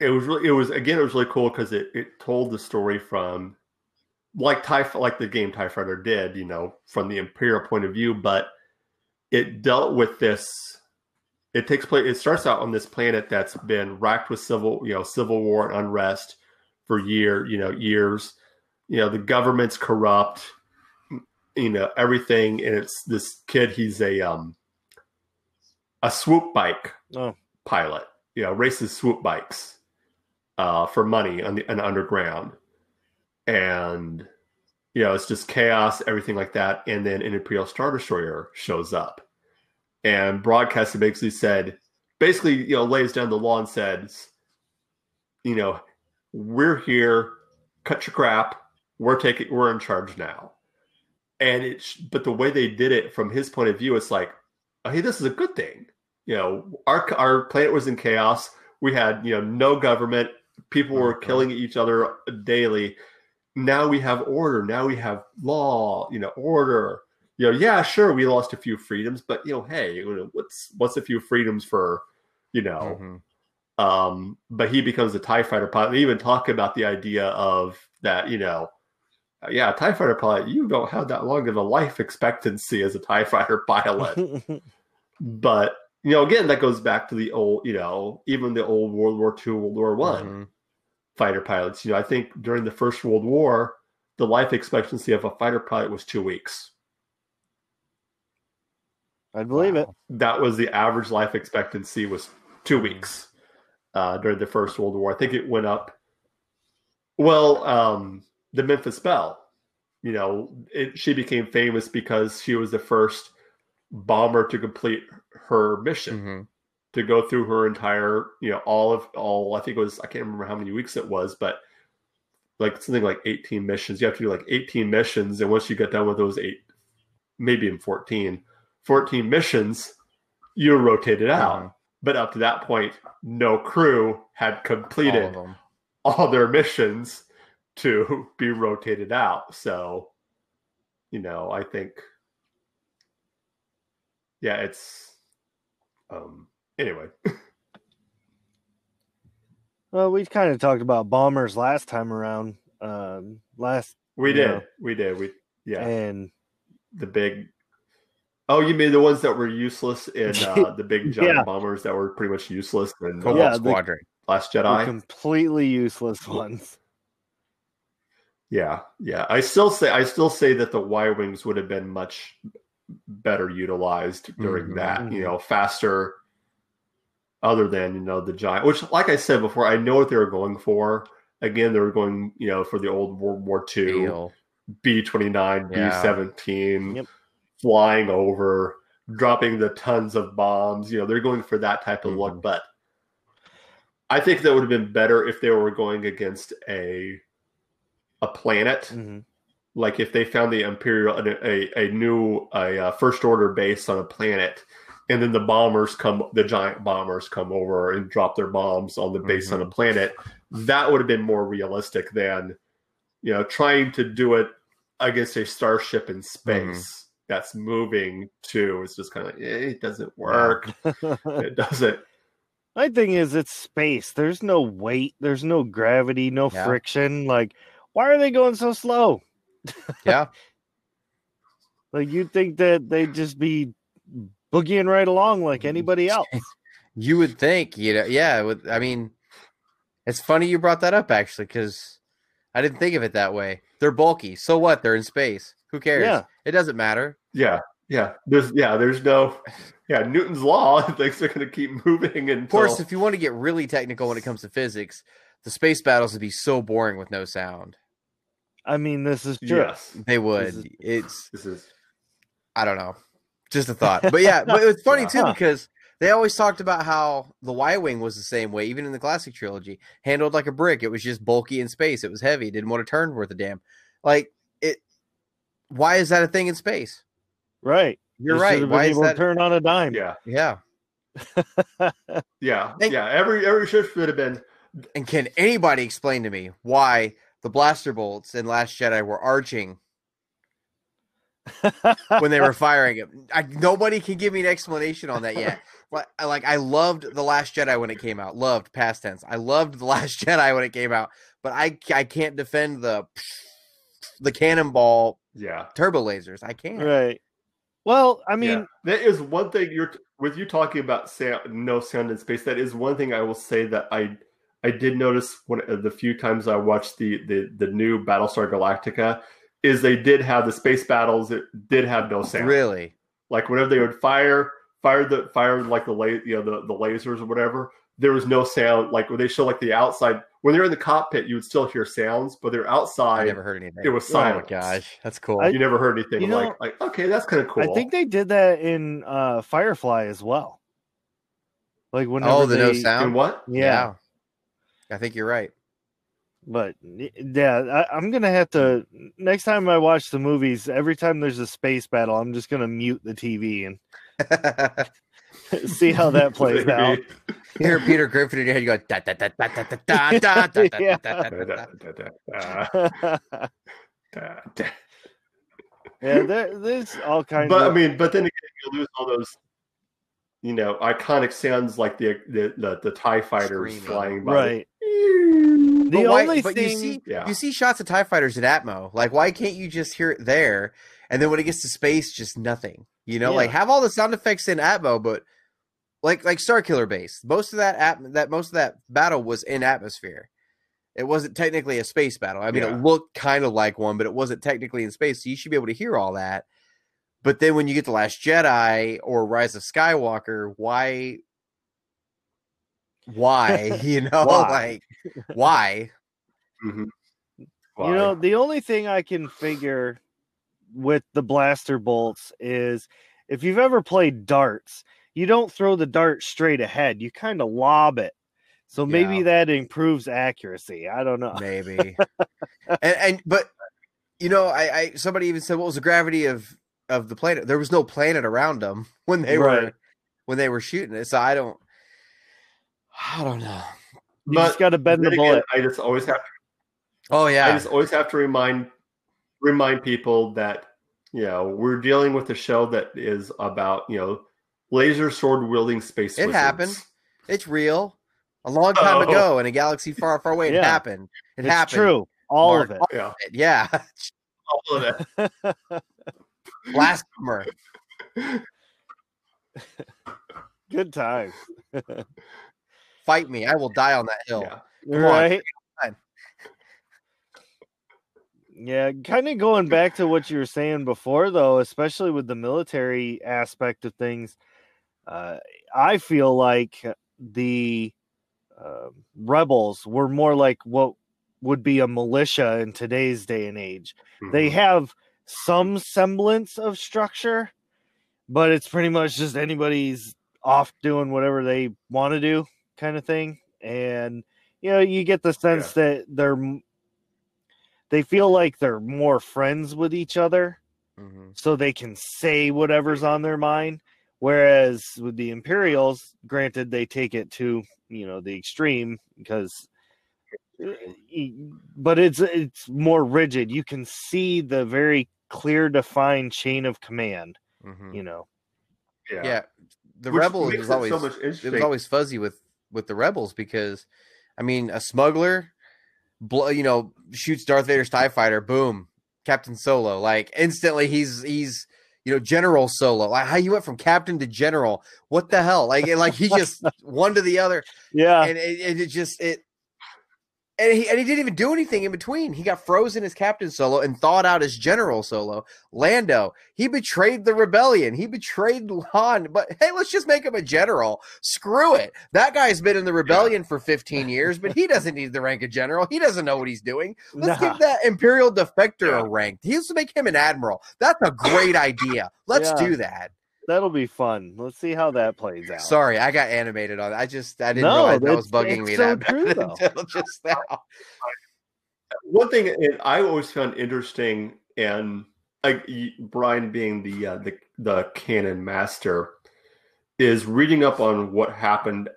it was really it was again it was really cool because it it told the story from like tie like the game tie fighter did you know from the imperial point of view but it dealt with this it takes place it starts out on this planet that's been racked with civil you know civil war and unrest for year you know years you know the government's corrupt you know everything and it's this kid he's a um a swoop bike Oh. pilot you know races swoop bikes uh for money on the on the underground and you know it's just chaos everything like that and then an imperial star destroyer shows up and broadcasted basically said basically you know lays down the law and says you know we're here cut your crap we're taking we're in charge now. And it's but the way they did it from his point of view it's like oh, hey this is a good thing. You know our our planet was in chaos. We had you know no government. People were Mhm. killing each other daily. Now we have order. Now we have law you know order. You know yeah sure we lost a few freedoms but you know hey you know, what's what's a few freedoms for you know? Mhm. um, but he becomes a TIE fighter pilot. They even talk about the idea of that, you know, yeah, a TIE fighter pilot, you don't have that long of a life expectancy as a TIE fighter pilot. but, you know, again, that goes back to the old, you know, even the old World War II, World War One Mhm. fighter pilots. You know, I think during the First World War, the life expectancy of a fighter pilot was two weeks. I believe it. That was the average life expectancy was two weeks uh, during the First World War. I think it went up. Well, um, the Memphis Belle, you know, it, she became famous because she was the first bomber to complete her mission Mhm. to go through her entire, you know, all of all. I think it was I can't remember how many weeks it was, but like something like 18 missions. You have to do like 18 missions, and once you get done with those eight, maybe in 14, 14 missions, you're rotated out. Mhm. But up to that point, no crew had completed them. all, their missions to be rotated out. So, you know, I think, yeah, it's, um, anyway, Well, we kind of talked about bombers last time around. Um, last we Yeah. did, we did, we, yeah, and the big. Oh, you mean the ones that were useless in uh, the big giant Yeah. bombers that were pretty much useless in Cobalt uh, Yeah, the- Squadron. Last the Jedi? completely useless ones. Yeah, yeah. I still say I still say that the Y wings would have been much better utilized during Mhm. that. You Mhm. know, faster. Other than you know the giant, which, like I said before, I know what they were going for. Again, they were going, you know, for the old World War II B twenty nine, B seventeen, flying over, dropping the tons of bombs. You know, they're going for that type of look. Mhm. But I think that would have been better if they were going against a a planet Mhm. like if they found the imperial a, a, a new a, uh first order base on a planet and then the bombers come the giant bombers come over and drop their bombs on the base on a planet that would have been more realistic than you know trying to do it against a starship in space that's moving too. it's just kind of like eh, it doesn't work it doesn't My thing is, it's space. There's no weight. There's no gravity. No Yeah. friction. Like, why are they going so slow? Yeah. Like, you'd think that they'd just be boogieing right along like anybody else. You would think, you know, yeah. With, I mean, it's funny you brought that up actually, because I didn't think of it that way. They're bulky. So what? They're in space. Who cares? Yeah. It doesn't matter. yeah yeah there's yeah there's no yeah newton's law things are going to keep moving until Of course, if you want to get really technical when it comes to physics, the space battles would be so boring with no sound. I mean, this is true. yes They would. is- It's this is I don't know. Just a thought. But yeah, but it's funny too Huh. because they always talked about how the Y Wing was the same way, even in the classic trilogy. Handled like a brick. It was just bulky in space. It was heavy. Didn't want to turn worth a damn. Like it why is that a thing in space? Right. You're They right. Why is that? turn on a dime? yeah Yeah. yeah Thank- yeah every every ship should have been And can anybody explain to me why the blaster bolts in Last Jedi were arching? when they were firing it. I, nobody can give me an explanation on that yet. Like, like I loved the Last Jedi when it came out. Loved past tense. I loved the Last Jedi when it came out, but I I can't defend the the cannonball Yeah. turbo lasers. I can't. right. Well, I mean, yeah. that is one thing you're with you talking about sound, no sound in space. That is one thing I will say that I I did notice when uh, the few times I watched the the the new Battlestar Galactica is they did have the space battles. It did have no sound. Really? Like whenever they would fire fire the fire like the la- you know the the lasers or whatever, there was no sound. Like when they show like the outside when they're in the cockpit, you would still hear sounds, but they're outside. I outside. never heard anything. It was Oh gosh, that's cool. I- you never heard anything You know, like like okay, that's kind of cool. I think they did that in uh, Firefly as well. Like whenever oh, the no sound. And what? Yeah, I think you're right. but yeah, I, I'm gonna have to next time I watch the movies. Every time there's a space battle, I'm just gonna mute the TV and see how that plays out. You hear Peter Griffin in your head, you go da da da da da da da da da da Yeah. da da da da. but yeah, there, there's all kinds. But I of, mean, but then again, you lose all those, you know, iconic sounds like the the the, the Tie fighters Screaming. flying by. right. The, why- only thing, you see, Yeah. you see shots of Tie Fighters at Atmo. Like, why can't you just hear it there, and then when it gets to space, just nothing? You know, like have all the sound effects in Atmo, but like like Star Killer Base, most of that at, that most of that battle was in atmosphere. It wasn't technically a space battle. I mean, Yeah. it looked kind of like one, but it wasn't technically in space. So you should be able to hear all that. But then when you get the Last Jedi or Rise of Skywalker, why? Why? You know, Why? like why? Mhm. you know, the only thing I can figure with the blaster bolts is if you've ever played darts, you don't throw the dart straight ahead. You kind of lob it. So maybe Yeah. that improves accuracy. I don't know. maybe and, and but you know I, I somebody even said what was the gravity of of the planet there was no planet around them when they were when they were shooting it so i don't i don't know You just got to bend the then again, bullet. I just always have to oh I just always have to remind remind people that you know we're dealing with a show that is about you know laser sword wielding space. It wizards. happened. it's real a long time Oh. ago in a galaxy far far away it Yeah. happened it It's happened true. All Mark. of it. Yeah, yeah all of that. blasphemer Good times. fight me i will die on that hill Yeah. Come right? Fine. Yeah, kind of going back to what you were saying before, though, especially with the military aspect of things, uh, I feel like the uh, rebels were more like what would be a militia in today's day and age. They Mhm. have some semblance of structure, but it's pretty much just anybody's off doing whatever they want to do, kind of thing. And you know, you get the sense that they're they feel like they're more friends with each other, Mhm. so they can say whatever's on their mind. Whereas with the Imperials, granted, they take it to you know the extreme because but it's it's more rigid. You can see the very clear defined chain of command, Mhm. you know. yeah. yeah the Which rebels makes was always so much it was always fuzzy with with the rebels because I mean a smuggler, blo- you know, shoots Darth Vader's Tie Fighter, boom, Captain Solo, like instantly he's he's you know General Solo. Like how you went from captain to general, what the hell? Like like he just one to the other, Yeah. and it, it, it just it. And he, and he didn't even do anything in between. He got frozen as Captain Solo and thawed out as General Solo. Lando, he betrayed the rebellion. He betrayed Han. But hey, let's just make him a general. Screw it. That guy's been in the rebellion for 15 years, but he doesn't need the rank of general. He doesn't know what he's doing. Let's Nah. give that Imperial defector Yeah. a rank. He used to make him an admiral. That's a great idea. Let's Yeah. do that. That'll be fun. Let's see how that plays out. Sorry, I got animated on. it. I just I didn't No, realize that was bugging me so that true, bad though. until just now. One thing and I always found interesting, and like Brian being the uh, the the canon master, is reading up on what happened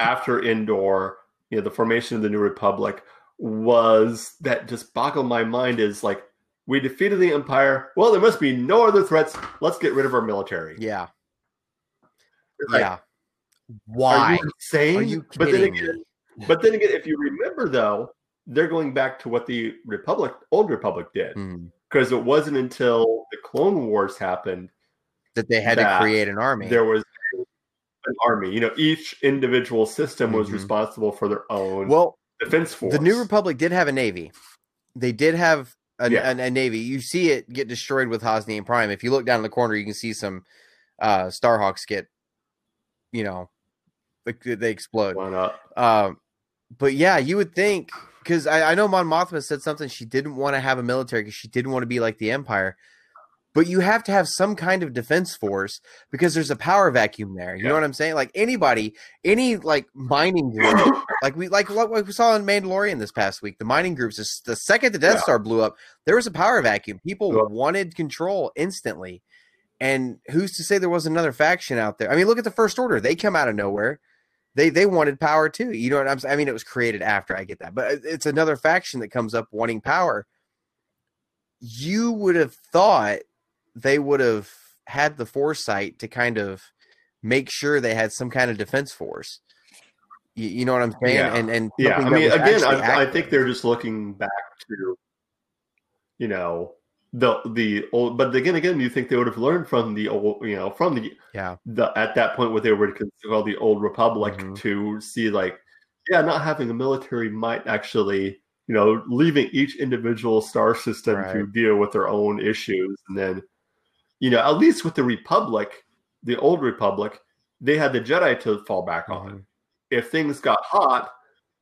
after Endor. You know, the formation of the New Republic was that just boggled my mind. Is like We defeated the Empire. Well, there must be no other threats. Let's get rid of our military. Yeah. Like, yeah. Are Why? you insane? Are you but then again, me? but then again, if you remember though, they're going back to what the Republic, old Republic, did because it wasn't until the Clone Wars happened That they had that to create an army. there was an army. You know, each individual system was Mhm. responsible for their own well, defense force. the New Republic did have a navy. They did have a, Yeah. a, a navy. You see it get destroyed with Hosnian Prime. If you look down in the corner, you can see some uh, Starhawks get, you know, like, they explode. Why not? Um, but yeah, you would think because I, I know Mon Mothma said something she didn't want to have a military because she didn't want to be like the Empire. But you have to have some kind of defense force because there's a power vacuum there. You know what I'm saying? Like anybody, any like mining group, like we like what we saw in Mandalorian this past week. The mining groups, the, the second the Death Yeah. Star blew up, there was a power vacuum. People Yeah. wanted control instantly. And who's to say there was another faction out there? I mean, look at the First Order. They come out of nowhere they they wanted power too. You know what I'm saying? I mean, it was created after I get that, but it's another faction that comes up wanting power. You would have thought they would have had the foresight to kind of make sure they had some kind of defense force. You, you know what I'm saying? Yeah. And and Yeah, I mean, again, I, I think they're just looking back to, you know, the the old. But again, again, you think they would have learned from the old, you know, from the yeah, the at that point what they were called the old republic Mhm. to see like, yeah, not having a military might actually, you know, leaving each individual star system to deal with their own issues, and then, you know, at least with the republic, the old republic, they had the Jedi to fall back on Mhm. if things got hot,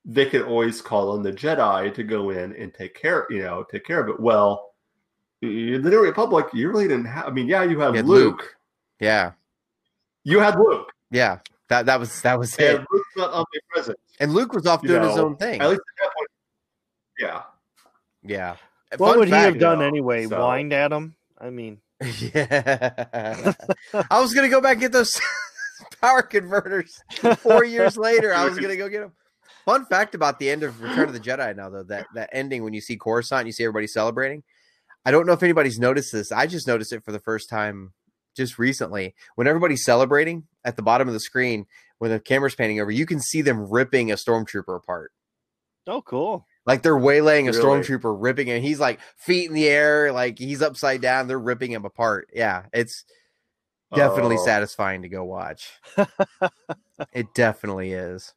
they could always call on the Jedi to go in and take care, you know, take care of it. Well, in the New Republic, you really didn't have. I mean, yeah, you have You had Luke. Luke. yeah, You had Luke, yeah. That that was that was it. and Luke's not omnipresent. And Luke was off You doing his own thing. At least at that point, yeah. Yeah. What Fun would he have done though, anyway? so- Whined at him? I mean, Yeah. I was gonna go back and get those power converters. Four years later, I was gonna go get them. Fun fact about the end of Return of the Jedi now, though, that that ending when you see Coruscant, you see everybody celebrating. I don't know if anybody's noticed this. I just noticed it for the first time just recently. When everybody's celebrating at the bottom of the screen, when the camera's panning over, you can see them ripping a stormtrooper apart. oh, cool. Like they're waylaying a Really? stormtrooper, ripping him. He's like feet in the air, like he's upside down. They're ripping him apart. Yeah, it's definitely Oh. satisfying to go watch. it definitely is.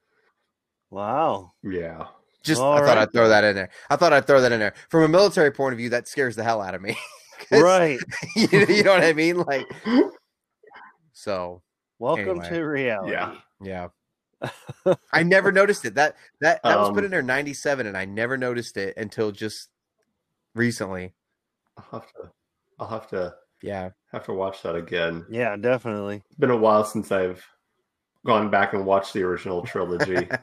Wow. Yeah. Just All I thought right, I'd throw that in there. I thought I'd throw that in there. From a military point of view, that scares the hell out of me. Right. you, you know what I mean? Like so Welcome Anyway. to reality. Yeah. yeah. I never noticed it. That that that was put Um, in there 97 and I never noticed it until just recently. I'll have to. I'll have to Yeah. have to watch that again. Yeah, definitely. It's been a while since I've gone back and watched the original trilogy.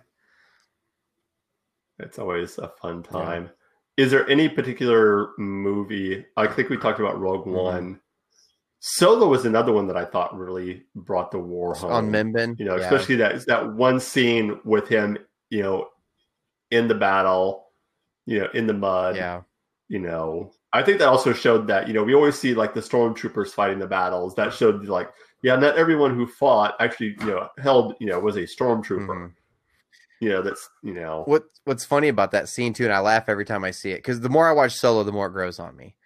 It's always a fun Yeah. time. Is there any particular movie? I think we talked about Rogue Mhm. One. Solo was another one that I thought really brought the war home. On Mimban. you know, yeah. especially that that one scene with him, you know, in the battle, you know, in the mud. Yeah. You know, I think that also showed that you know we always see like the stormtroopers fighting the battles. That showed like yeah, not everyone who fought actually you know held you know was a stormtrooper. Mhm. You know, that's you know. What what's funny about that scene too, and I laugh every time I see it because the more I watch Solo, the more it grows on me.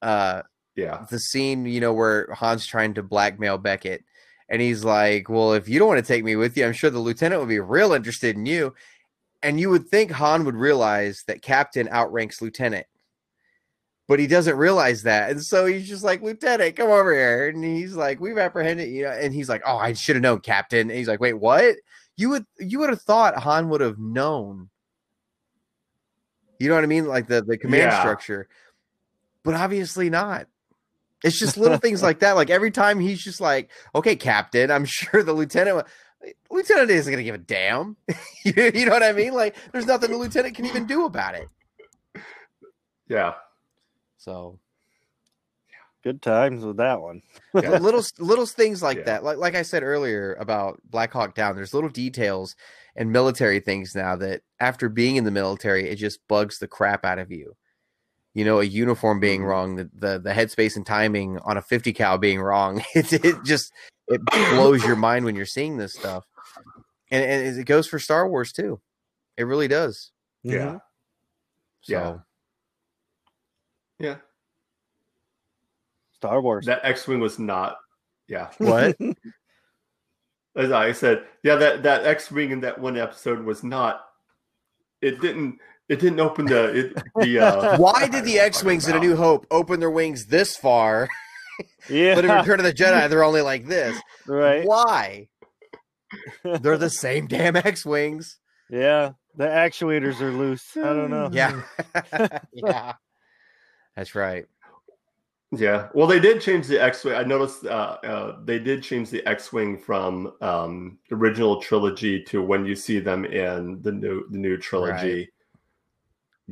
Uh, Yeah. the scene, you know, where Han's trying to blackmail Beckett, and he's like, "Well, if you don't want to take me with you, I'm sure the lieutenant would be real interested in you." And you would think Han would realize that Captain outranks Lieutenant, but he doesn't realize that, and so he's just like, "Lieutenant, come over here," and he's like, "We've apprehended you," know, and he's like, "Oh, I should have known, Captain." And he's like, "Wait, what?" You would you would have thought Han would have known. You know what I mean? Like the the command Yeah. structure, but obviously not. It's just little things like that. Like every time he's just like, "Okay, Captain," I'm sure the lieutenant. Lieutenant isn't gonna give a damn. you you know what I mean? Like, there's nothing the lieutenant can even do about it. Yeah. So Good times with that one. Yeah. little little things like Yeah. that. Like like I said earlier about Black Hawk Down, there's little details and military things now that after being in the military, it just bugs the crap out of you. You know, a uniform being Mhm. wrong, the, the the headspace and timing on a 50 cal being wrong. It, it just it blows your mind when you're seeing this stuff. And, and it goes for Star Wars too. It really does. Yeah. So Yeah. Yeah. Star Wars. That X Wing was not. Yeah. what? As I said, yeah, that, that X Wing in that one episode was not. It didn't. It didn't open the it, the. Uh, Why did the X Wings in A New Hope open their wings this far, yeah, but in Return of the Jedi they're only like this? right. Why? They're the same damn X Wings. Yeah, the actuators are loose. I don't know. Yeah. yeah. That's right. Yeah, well, they did change the X-wing. I noticed uh, uh, they did change the X-wing from um, original trilogy to when you see them in the new the new trilogy.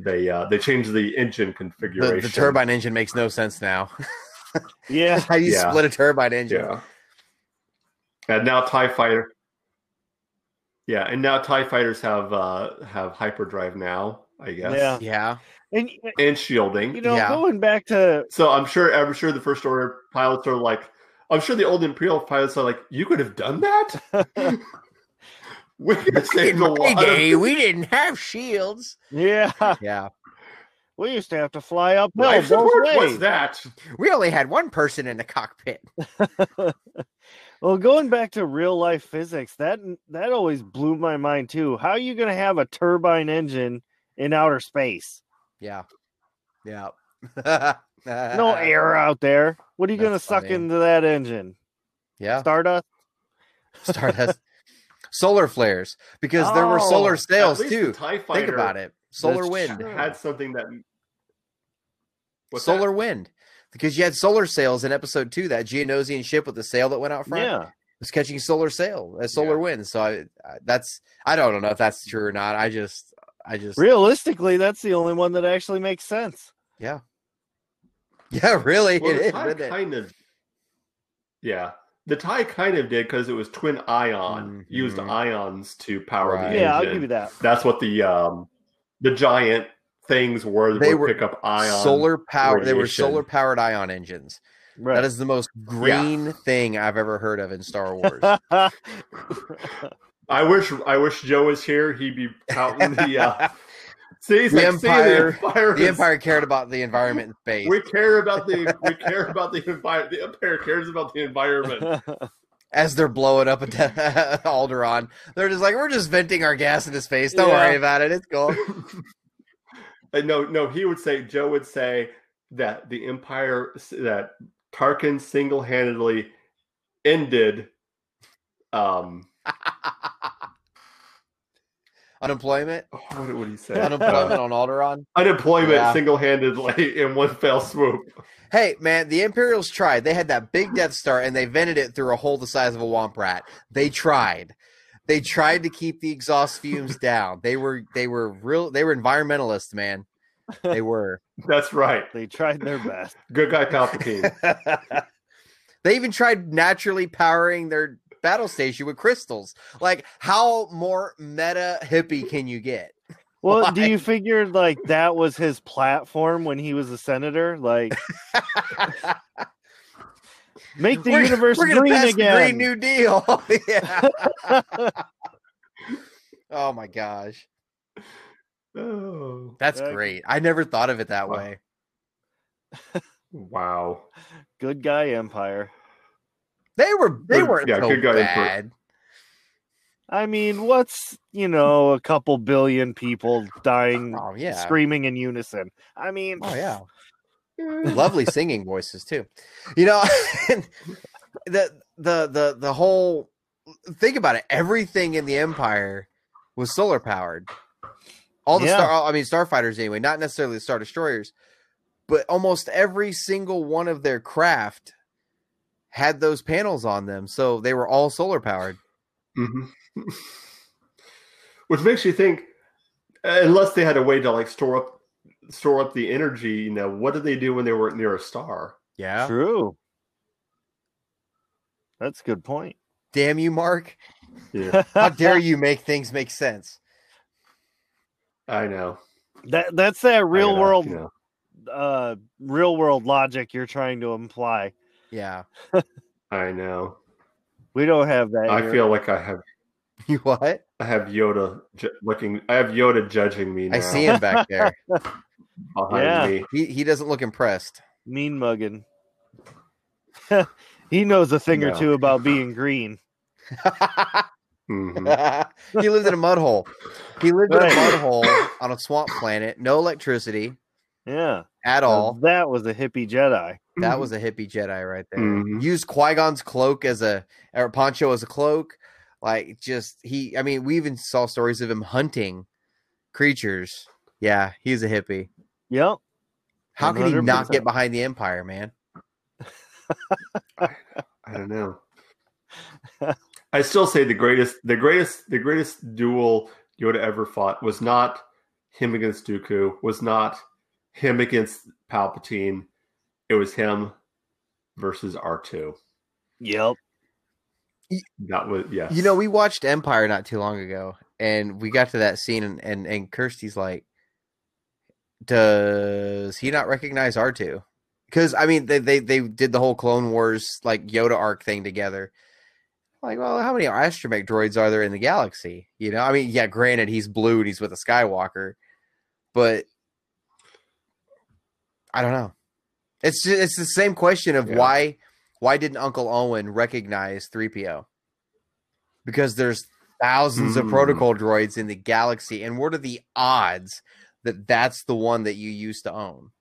They uh, they changed the engine configuration. the turbine engine makes no sense now. Yeah, How do you Yeah. split a turbine engine? Yeah, and now Tie Fighter. Yeah, and now Tie Fighters have uh, have hyperdrive now. I guess. Yeah. Yeah. and and shielding. you know, Yeah. going back to So I'm sure I'm sure the first order pilots are like I'm sure the old Imperial pilots are like, you could have done that? we could have In saved a lot day, of we didn't have shields. yeah, Yeah. we used to have to fly uphill life both support. ways. What's that? We only had one person in the cockpit. Well, going back to real life physics, that that always blew my mind too. How are you going to have a turbine engine in outer space? Yeah. Yeah. No air out there. What are you going to suck into that engine? Yeah. Stardust? Stardust. Solar flares. Because there were oh, solar Oh, sails too. TIE Think about it. Solar wind. Had something that What's solar that? wind. Because you had solar sails in episode two, that Geonosian ship with the sail that went out front. Yeah. was catching solar sail, a solar Yeah. wind. So I, I that's I don't know if that's true or not. I just I just Realistically, that's the only one that actually makes sense. yeah yeah really Well, it the is, TIE isn't it? kind of Yeah. The TIE kind of did because it was twin ion, used Mhm. ions to power Right. the engine. Yeah, I'll give you that. That's what the um the giant things were They would were pick up ion. solar power. They were solar powered ion engines. Right. That is the most green thing I've ever heard of in Star Wars. I wish I wish Joe was here. He'd be touting the uh see, The like, see, Empire- the Empire, the is- Empire cared about the environment and space. We care about the we care about the environment. The Empire cares about the environment. As they're blowing up a de- Alderaan, they're just like, we're just venting our gas in his face. Don't Yeah. worry about it. It's cool. And no, no, he would say Joe would say that the Empire that Tarkin single handedly ended um Unemployment. Oh, what would he say? Unemployment uh, on Alderaan. Unemployment Yeah. single handedly in one fell swoop. Hey, man, the Imperials tried. They had that big Death Star and they vented it through a hole the size of a womp rat. They tried. They tried to keep the exhaust fumes down. They were they were real they were environmentalists, man. They were. That's right. they tried their best. Good guy Palpatine. they even tried naturally powering their battle station with crystals. Like how more meta hippie can you get? Well, do you figure like that was his platform when he was a senator? Like, make the We're- universe we're green again. Green New Deal. Oh, yeah. oh my gosh. Oh, That's Yeah. great. I never thought of it that Wow. way. wow. Good guy empire. They were they weren't yeah, so good guy input. bad. I mean, what's you know a couple billion people dying, Oh yeah. screaming in unison? I mean, Oh yeah. Eh. Lovely singing voices too. You know, the the the the whole think about it. Everything in the Empire was solar powered. All the Yeah. star I mean starfighters anyway, not necessarily the star destroyers, but almost every single one of their craft had those panels on them, so they were all solar powered. Mhm. Which makes you think, unless they had a way to like store up store up the energy, you know, what did they do when they were near a star? Yeah. true. That's a good point. Damn you, Mark. Yeah, How dare you make things make sense? I know. That that's that real know, world you know. uh, real world logic you're trying to imply. Yeah. I know. We don't have that. I here. feel like I have You what? I have Yoda ju- looking. I have Yoda judging me now. I see him back there. behind Yeah. me. he he doesn't look impressed. mean mugging. he knows a thing or No. two about being green. Mhm. he lived in a mud hole. He lived in Right. a mud hole on a swamp planet, no electricity Yeah. at Now all. That was a hippie Jedi. That was a hippie Jedi right there. Mhm. Used Qui Gon's cloak as a or poncho as a cloak. Like just he. I mean, we even saw stories of him hunting creatures. Yeah, he's a hippie. Yep. How can he not get behind the Empire, man? I don't know. I still say the greatest, the greatest, the greatest duel Yoda ever fought was not him against Dooku, was not him against Palpatine. It was him versus R two. Yep. That was yes. You know, we watched Empire not too long ago, and we got to that scene, and and, and Kirsty's like, "Does he not recognize R 2 Because I mean, they, they they did the whole Clone Wars like Yoda arc thing together. Like, well, how many astromech droids are there in the galaxy? You know, I mean, yeah, granted, he's blue and he's with a Skywalker, but I don't know. It's just, it's the same question of Yeah. why why didn't Uncle Owen recognize 3PO? Because there's thousands of Hmm. protocol droids in the galaxy, and what are the odds that that's the one that you used to own?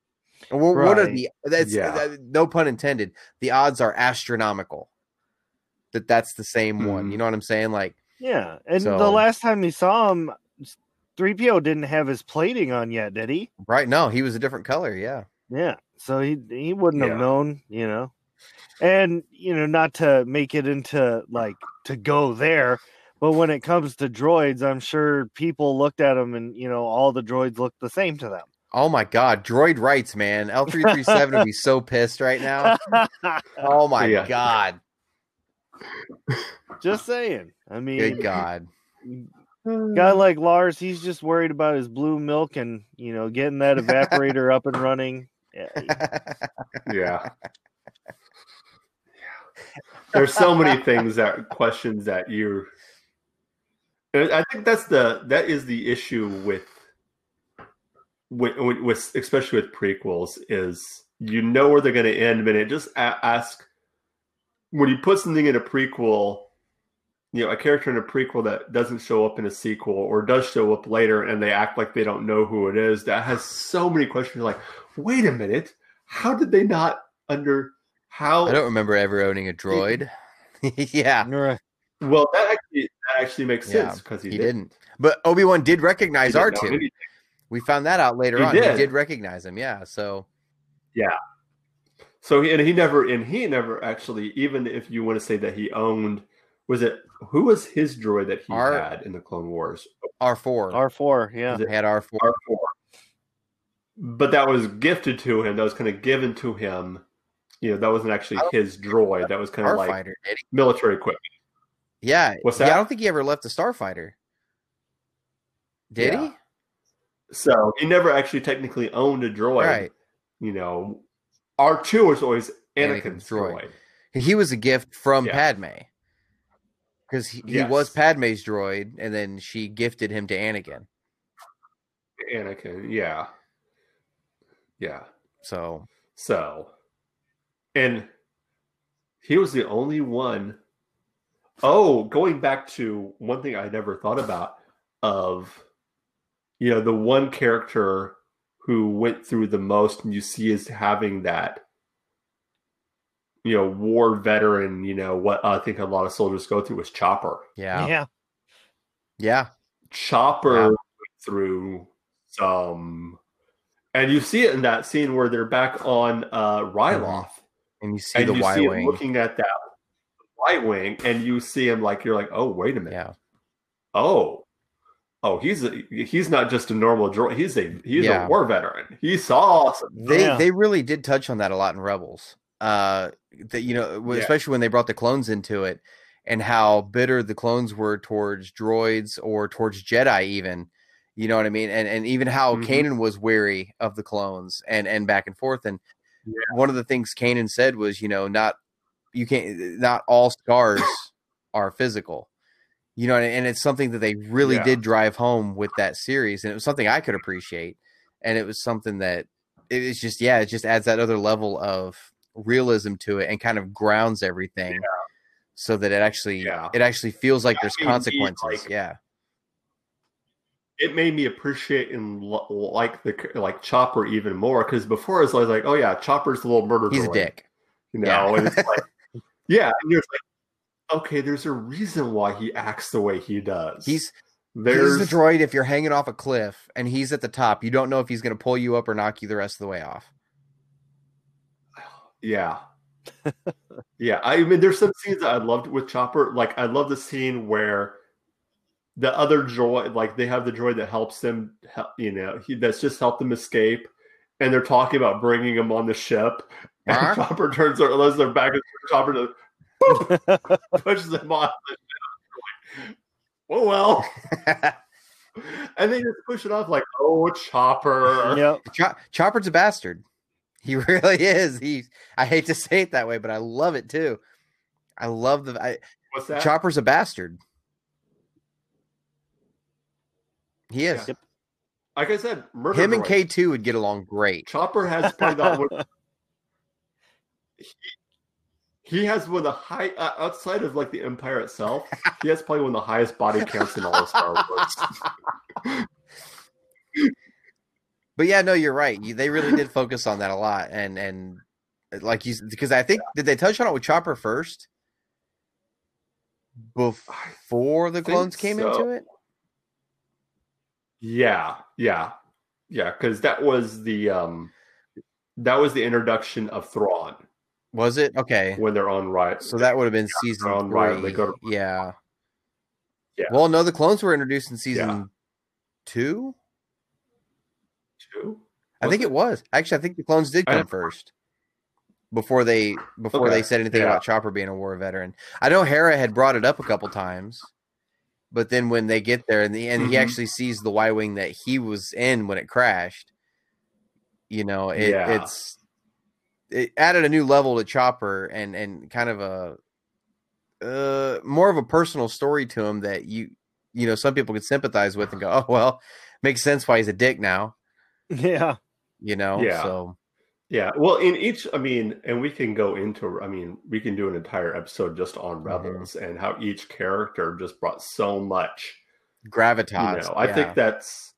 And what, what are the that's Yeah. that- no pun intended. The odds are astronomical that that's the same one. Hmm. You know what I'm saying? Like, Yeah. And the last time we saw him, 3PO didn't have his plating on yet, did he? right? No, he was a different color. Yeah, Yeah. So he he wouldn't Yeah. have known, you know. And you know, not to make it into like to go there, but when it comes to droids, I'm sure people looked at them and you know all the droids look the same to them. Oh my god, droid rights, man. L three three seven would be so pissed right now. Oh my Yeah. god. Just saying. I mean, Good god. guy like Lars, he's just worried about his blue milk and you know getting that evaporator up and running. Yeah, yeah. There's so many things that questions that you. I think that's the that is the issue with with, with, with especially with prequels is you know where they're going to end, but it just a- ask when you put something in a prequel, you know, a character in a prequel that doesn't show up in a sequel or does show up later, and they act like they don't know who it is. That has so many questions. Like, wait a minute, how did they not under how? I don't remember ever owning a droid. yeah, Well, that actually that actually makes Yeah, sense because he, he did. didn't. But Obi Wan did recognize didn't R know two. We found that out later He on. did. He did recognize him. Yeah. So Yeah. So he, and he never and he never actually even if you want to say that he owned was it who was his droid that he R- had in the Clone Wars? R four R four, yeah. Is it- had R four. R four. But that was gifted to him. That was kind of given to him. You know, that wasn't actually his droid. That was kind of like Starfighter. military equipment. Yeah. What's Yeah, I don't think he ever left the Starfighter. Did Yeah. So he never actually technically owned a droid. Right. You know, R two was always Anakin's Anakin's droid. droid. He was a gift from Yeah. Padme. Because he, he was Yes. Padme's droid, and then she gifted him to Anakin. Anakin, yeah. Yeah. So So, and he was the only one. Oh, going back to one thing I never thought about of, you know, the one character who went through the most and you see is having that, you know, war veteran, you know, what I think a lot of soldiers go through was Chopper. yeah, Yeah. yeah, Chopper Yeah. through some, and you see it in that scene where they're back on uh, Ryloth, and you see and the you Y see him wing. looking at that Y wing, and you see him like you're like, oh, wait a minute, Yeah, oh, oh, he's a, he's not just a normal droid, he's a he's Yeah. a war veteran. He saw some, they Yeah. they really did touch on that a lot in Rebels. Uh, that you know, Yeah. especially when they brought the clones into it, and how bitter the clones were towards droids or towards Jedi, even. You know what I mean? And and even how Mhm. Kanan was wary of the clones and and back and forth. And Yeah. one of the things Kanan said was, you know, not you can't not all scars are physical. You know, and it's something that they really Yeah. did drive home with that series, and it was something I could appreciate. And it was something that it is just yeah, it just adds that other level of realism to it and kind of grounds everything so that it actually Yeah. it actually feels like Yeah, there's consequences. like- yeah. it made me appreciate and lo- like the like Chopper even more because before I was like, oh yeah, Chopper's a little murder. He's a dick. you know. Yeah. and it's like, yeah, and you're like, okay, there's a reason why he acts the way he does. He's there's he's the droid if you're hanging off a cliff and he's at the top, you don't know if he's gonna pull you up or knock you the rest of the way off. Yeah. yeah. I mean, there's some scenes that I loved with Chopper. Like, I love the scene where the other droid, like, they have the droid that helps them, you know, he, that's just helped them escape. And they're talking about bringing him on the ship. And Huh? Chopper turns their, as their back, and Chopper boop, pushes them on the ship. Like, oh, well. And they just push it off, like, oh, Chopper. yep. Cho- Chopper's a bastard. He really is. He I hate to say it that way, but I love it too. I love the I, What's that? Chopper's a bastard. He is. Yeah. like I said, murder Him and. K2 would get along great. Chopper has probably got one. He, he has one of the high uh, outside of like the Empire itself. He has probably one of the highest body counts in all of Star Wars. But yeah, no, you're right. They really did focus on that a lot, and and like you because I think did they touch on it with Chopper first before the clones came so. into it? yeah, yeah, yeah. Because that was the um, that was the introduction of Thrawn Was it okay? when they're on right. So that would have been season on three. Ryan, they go to- yeah. Yeah. Well, no, the clones were introduced in season Yeah. two. I think it was actually. I think the clones did come first before they before Okay, they said anything yeah. about Chopper being a war veteran. I know Hera had brought it up a couple times, but then when they get there and the and he Mhm. actually sees the Y wing that he was in when it crashed, you know, it, Yeah. it's it added a new level to Chopper and and kind of a uh more of a personal story to him that you you know some people could sympathize with and go, oh well, makes sense why he's a dick now, Yeah. You know. Yeah. So Yeah, well, in each, I mean, and we can go into, I mean, we can do an entire episode just on Mm-hmm. Rebels and how each character just brought so much. gravitas. You know, I yeah. think that's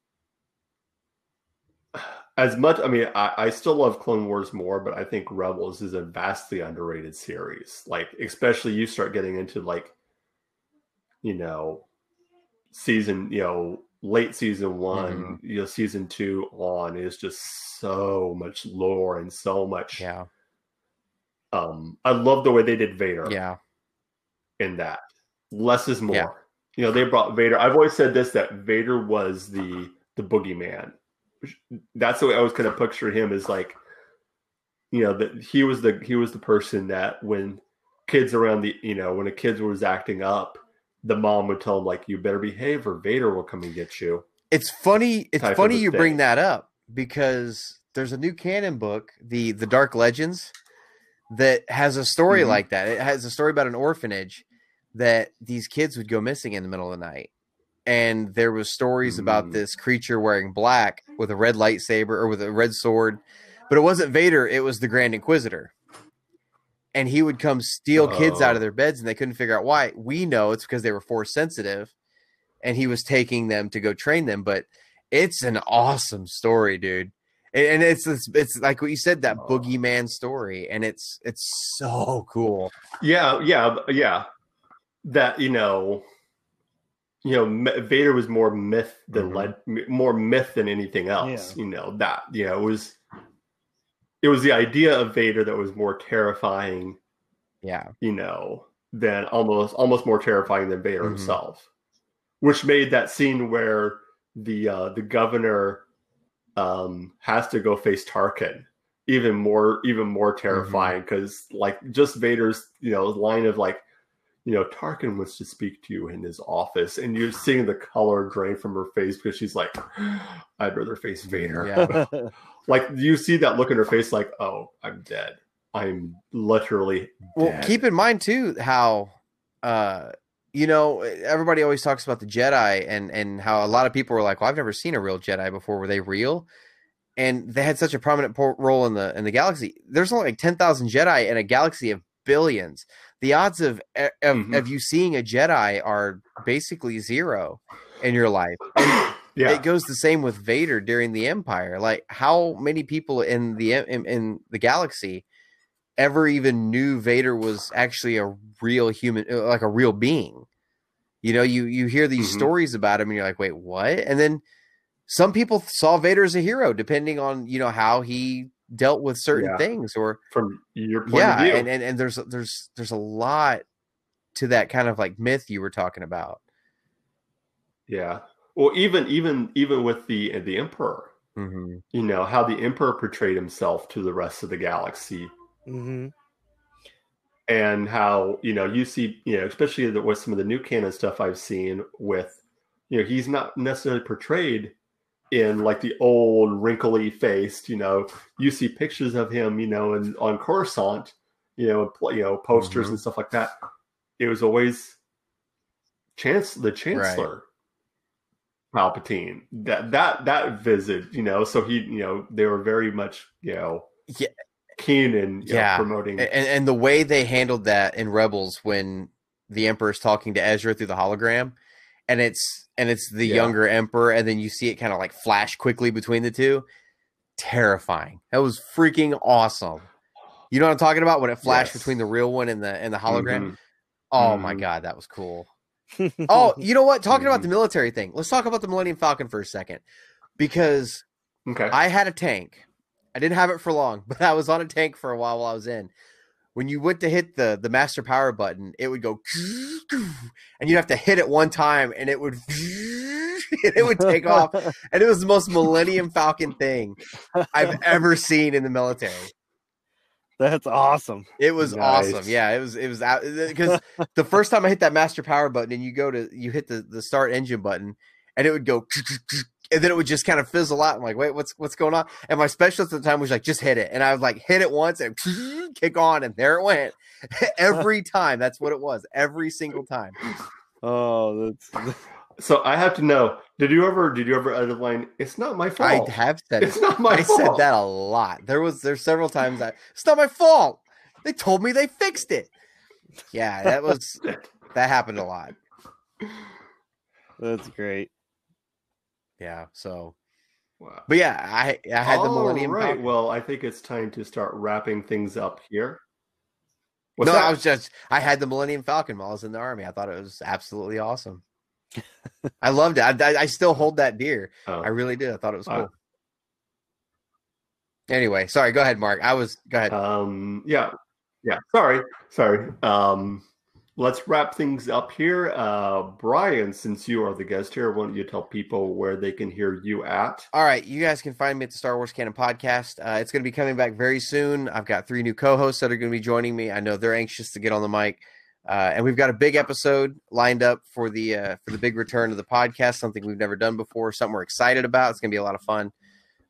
as much. I mean, I, I still love Clone Wars more, but I think Rebels is a vastly underrated series. Like, especially you start getting into like, you know, season, you know, late season one, Mm-hmm. you know, season two on is just so much lore and so much. yeah, Um, I love the way they did Vader yeah, in that. Less is more. Yeah. You know, they brought Vader. I've always said this that Vader was the the boogeyman. That's the way I was kind of picture him as like, you know, that he was the he was the person that when kids around the you know when a kid was acting up, the mom would tell him like, "You better behave, or Vader will come and get you." It's funny. It's funny you bring that up because there's a new canon book, the the Dark Legends, that has a story Mhm. like that. It has a story about an orphanage that these kids would go missing in the middle of the night, and there was stories about Mm. this creature wearing black with a red lightsaber or with a red sword, but it wasn't Vader. It was the Grand Inquisitor. And he would come steal kids out Oh. of their beds, and they couldn't figure out why. We know it's because they were force sensitive, and he was taking them to go train them. But it's an awesome story, dude. And and it's it's, it's like what you said that Oh. boogeyman story, and it's it's so cool. Yeah, yeah, yeah. That you know, you know, Vader was more myth than Mhm. led, more myth than anything else. You know that you know it was, it was the idea of Vader that was more terrifying. Yeah, You know, than almost almost more terrifying than Vader Mhm. himself, which made that scene where the uh, the governor um, has to go face Tarkin even more even more terrifying because like just Vader's you know line of like you know, Tarkin wants to speak to you in his office, and you're seeing the color drain from her face because she's like, I'd rather face Vader. Yeah. like you see that look in her face, like, oh, I'm dead. I'm literally dead. Well, keep in mind too how uh you know everybody always talks about the Jedi and and how a lot of people were like, "Well, I've never seen a real Jedi before. Were they real?" And they had such a prominent role in the in the galaxy. There's only like ten thousand Jedi in a galaxy of billions. The odds of of, Mhm. of you seeing a Jedi are basically zero in your life. Yeah, it goes the same with Vader during the Empire. Like, how many people in the in, in the galaxy ever even knew Vader was actually a real human, uh, like a real being? You know, you you hear these Mhm. stories about him, and you're like, wait, what? And then some people saw Vader as a hero, depending on you know how he dealt with certain Yeah. things, or from your point yeah, of view. and, and and there's there's there's a lot to that kind of like myth you were talking about. yeah. Well, even even even with the the Emperor, Mm-hmm. you know how the Emperor portrayed himself to the rest of the galaxy, hmm and how you know you see you know especially the, with some of the new canon stuff I've seen with you know he's not necessarily portrayed in like the old wrinkly faced you know you see pictures of him you know in, on Coruscant you know and you know posters Mhm. and stuff like that it was always chance the chancellor Palpatine that that that visit you know so he you know they were very much you know Yeah. keen in you know, Yeah. promoting and, and the way they handled that in Rebels when the Emperor's talking to Ezra through the hologram, and it's and it's the Yeah. younger Emperor, and then you see it kind of like flash quickly between the two. Terrifying. That was freaking awesome. You know what I'm talking about when it flashed Yes. between the real one and the and the hologram. Mhm. Oh my Mhm. god, that was cool. Oh, you know what? Talking about Mhm. the military thing, let's talk about the Millennium Falcon for a second, because okay I had a tank. I didn't have it for long, but I was on a tank for a while while I was in. When you went to hit the the master power button, it would go, and you'd have to hit it one time, and it would, it would take off, and it was the most Millennium Falcon thing I've ever seen in the military. That's awesome. It was Nice. awesome. Yeah, it was. It was out because the first time I hit that master power button, and you go to you hit the the start engine button, and it would go, and then it would just kind of fizzle out. I'm like, wait, what's what's going on? And my specialist at the time was like, just hit it, and I was like, hit it once and kick on, and there it went. Every time, that's what it was. Every single time. Oh, that's So I have to know: Did you ever? Did you ever the line? It's not my fault. I have said it. It's not my I fault. said that a lot. There was there's several times I it's not my fault. They told me they fixed it. Yeah, that was that happened a lot. that's great. Yeah. So, Wow. but yeah, I I had the Millennium right. Falcon. Well, I think it's time to start wrapping things up here. What's no, that? I was just I had the Millennium Falcon while I was in the army. I thought it was absolutely awesome. I loved it. I, I, I still hold that dear. Oh. I really did. I thought it was cool. Anyway, sorry. Go ahead, Mark. I was go ahead. Um, yeah, yeah. Sorry, sorry. Um, let's wrap things up here. Uh, Brian, since you are the guest here, why don't you tell people where they can hear you at? All right, you guys can find me at the Star Wars Canon Podcast. Uh, it's going to be coming back very soon. I've got three new co-hosts that are going to be joining me. I know they're anxious to get on the mic, uh, and we've got a big episode lined up for the uh, for the big return of the podcast. Something we've never done before. Something we're excited about. It's going to be a lot of fun.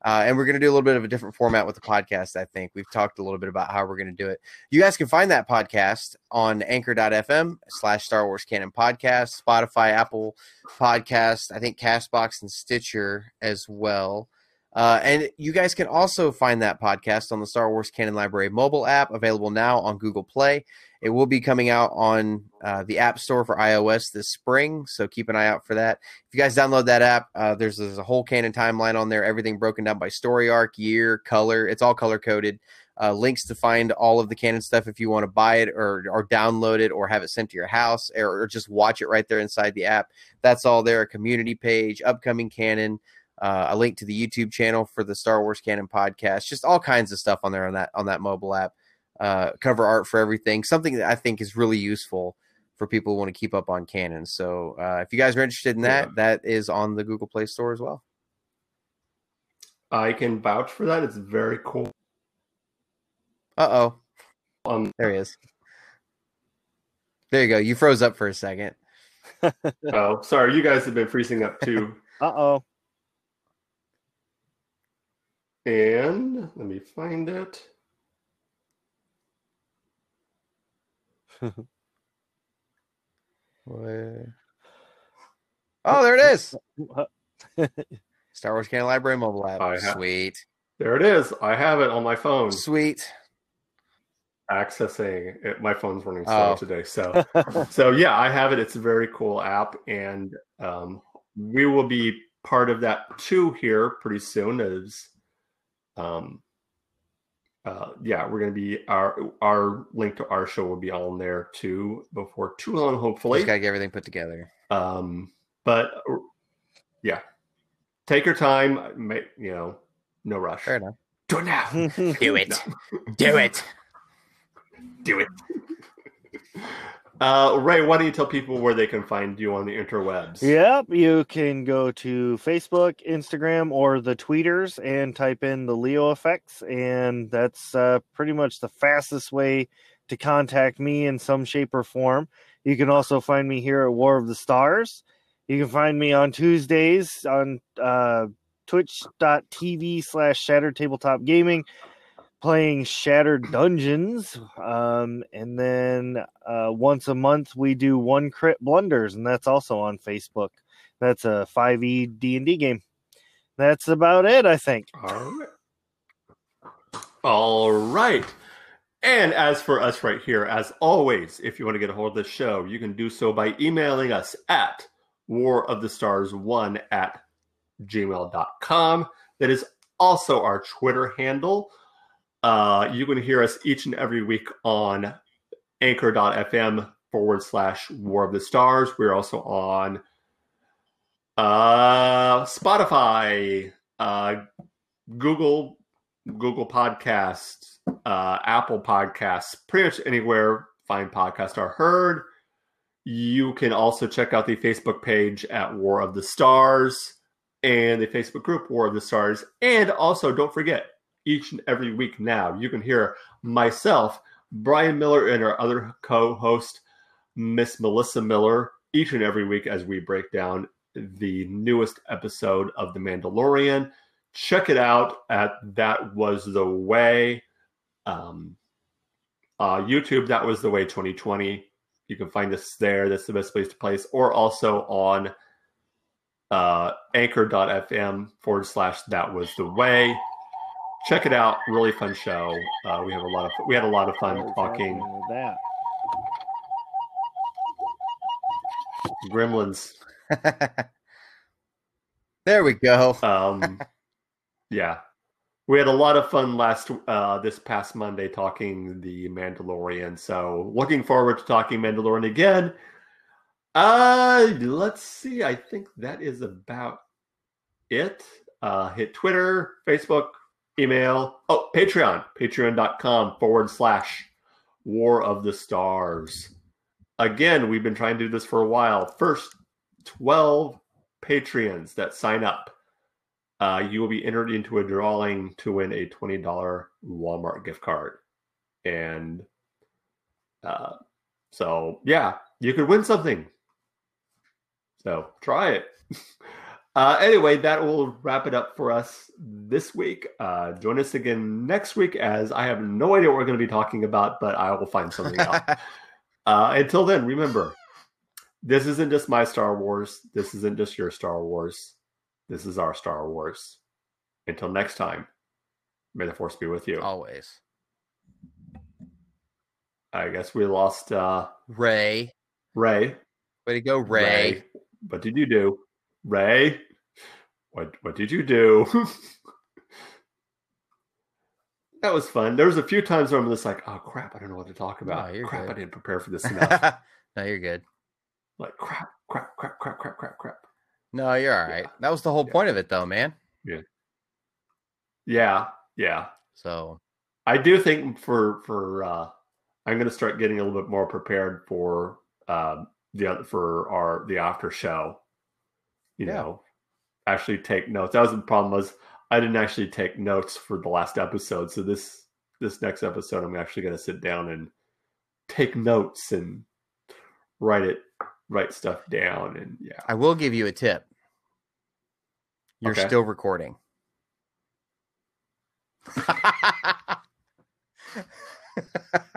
Uh, and we're going to do a little bit of a different format with the podcast. I think we've talked a little bit about how we're going to do it. You guys can find that podcast on anchor.fm slash Star Wars Canon Podcast, Spotify, Apple Podcast, I think Castbox and Stitcher as well. Uh, and you guys can also find that podcast on the Star Wars Canon Library mobile app, available now on Google Play. It will be coming out on uh, the App Store for iOS this spring, so keep an eye out for that. If you guys download that app, uh, there's, there's a whole canon timeline on there, everything broken down by story arc, year, color. It's all color coded. Uh, links to find all of the canon stuff if you want to buy it or, or download it or have it sent to your house or, or just watch it right there inside the app. That's all there. A community page, upcoming canon, uh, a link to the YouTube channel for the Star Wars Canon podcast, just all kinds of stuff on there on that on that mobile app. Uh, cover art for everything, something that I think is really useful for people who want to keep up on canon. So uh, if you guys are interested in that, Yeah. that is on the Google Play Store as well. I can vouch for that. It's very cool. Uh oh, Um, there he is. There you go. You froze up for a second. oh, sorry, you guys have been freezing up too. Uh oh. And let me find it. Oh, there it is. Star Wars Canon Library mobile app. I ha- Sweet. There it is. I have it on my phone. Sweet. Accessing it. My phone's running slow Oh. today. So, so yeah, I have it. It's a very cool app, and um, we will be part of that too here pretty soon. As um, uh, yeah, we're going to be our our link to our show will be on there too before too long, hopefully. Just gotta get everything put together. Um, but uh, yeah, take your time. You know, no rush. Fair enough. Do it now. Do it. No. Do it. Do it. Uh, Ray, why don't you tell people where they can find you on the interwebs? Yep, you can go to Facebook, Instagram, or the tweeters and type in the Leo effects, and that's uh, pretty much the fastest way to contact me in some shape or form. You can also find me here at War of the Stars. You can find me on Tuesdays on uh, twitch.tv slash shattered tabletop gaming playing Shattered Dungeons, um, and then uh, once a month we do one crit blunders, and that's also on Facebook. That's a five E D and D game. That's about it, I think. All right. All right. And as for us right here, as always, if you want to get a hold of the show, you can do so by emailing us at war of the stars one at gmail.com. That is also our Twitter handle. Uh, you can hear us each and every week on anchor.fm forward slash war of the stars. We're also on uh, Spotify, uh, Google, Google Podcasts, uh, Apple Podcasts, pretty much anywhere fine podcasts are heard. You can also check out the Facebook page at War of the Stars and the Facebook group War of the Stars. And also, don't forget, each and every week now, you can hear myself, Brian Miller, and our other co host, Miss Melissa Miller, each and every week as we break down the newest episode of The Mandalorian. Check it out at That Was the Way. Um, uh, YouTube, That Was the Way 2020. You can find us there. That's the best place to place. Or also on uh, anchor.fm forward slash That Was the Way. Check it out. Really fun show. Uh, we have a lot of we had a lot of fun talking that. Gremlins. there we go. Um, yeah, we had a lot of fun last uh, this past Monday talking the Mandalorian. So looking forward to talking Mandalorian again. Uh, let's see. I think that is about it. Uh, hit Twitter, Facebook, email. Oh, Patreon. Patreon.com forward slash War of the Stars. Again, we've been trying to do this for a while. First 12 Patreons that sign up, uh, you will be entered into a drawing to win a $20 Walmart gift card. And uh, so, yeah, you could win something. So try it. Uh, anyway, that will wrap it up for us this week. Uh, join us again next week as I have no idea what we're going to be talking about, but I will find something out. Uh, until then, remember, this isn't just my Star Wars. This isn't just your Star Wars. This is our Star Wars. Until next time, may the Force be with you. Always. I guess we lost uh, Ray. Ray. Way to go, Ray. What did you do? Ray? What what did you do? that was fun. There was a few times where I'm just like, oh crap, I don't know what to talk about. No, crap, good. I didn't prepare for this enough. no, you're good. like crap, crap, crap, crap, crap, crap, crap. No, you're all right. That was the whole Yeah. point of it, though, man. Yeah, yeah. Yeah. So I do think for for uh I'm gonna start getting a little bit more prepared for um the for our the after show you yeah. know, actually take notes. That was the problem was I didn't actually take notes for the last episode. So this this next episode, I'm actually going to sit down and take notes and write it, write stuff down, and yeah. I will give you a tip. You're okay. still recording.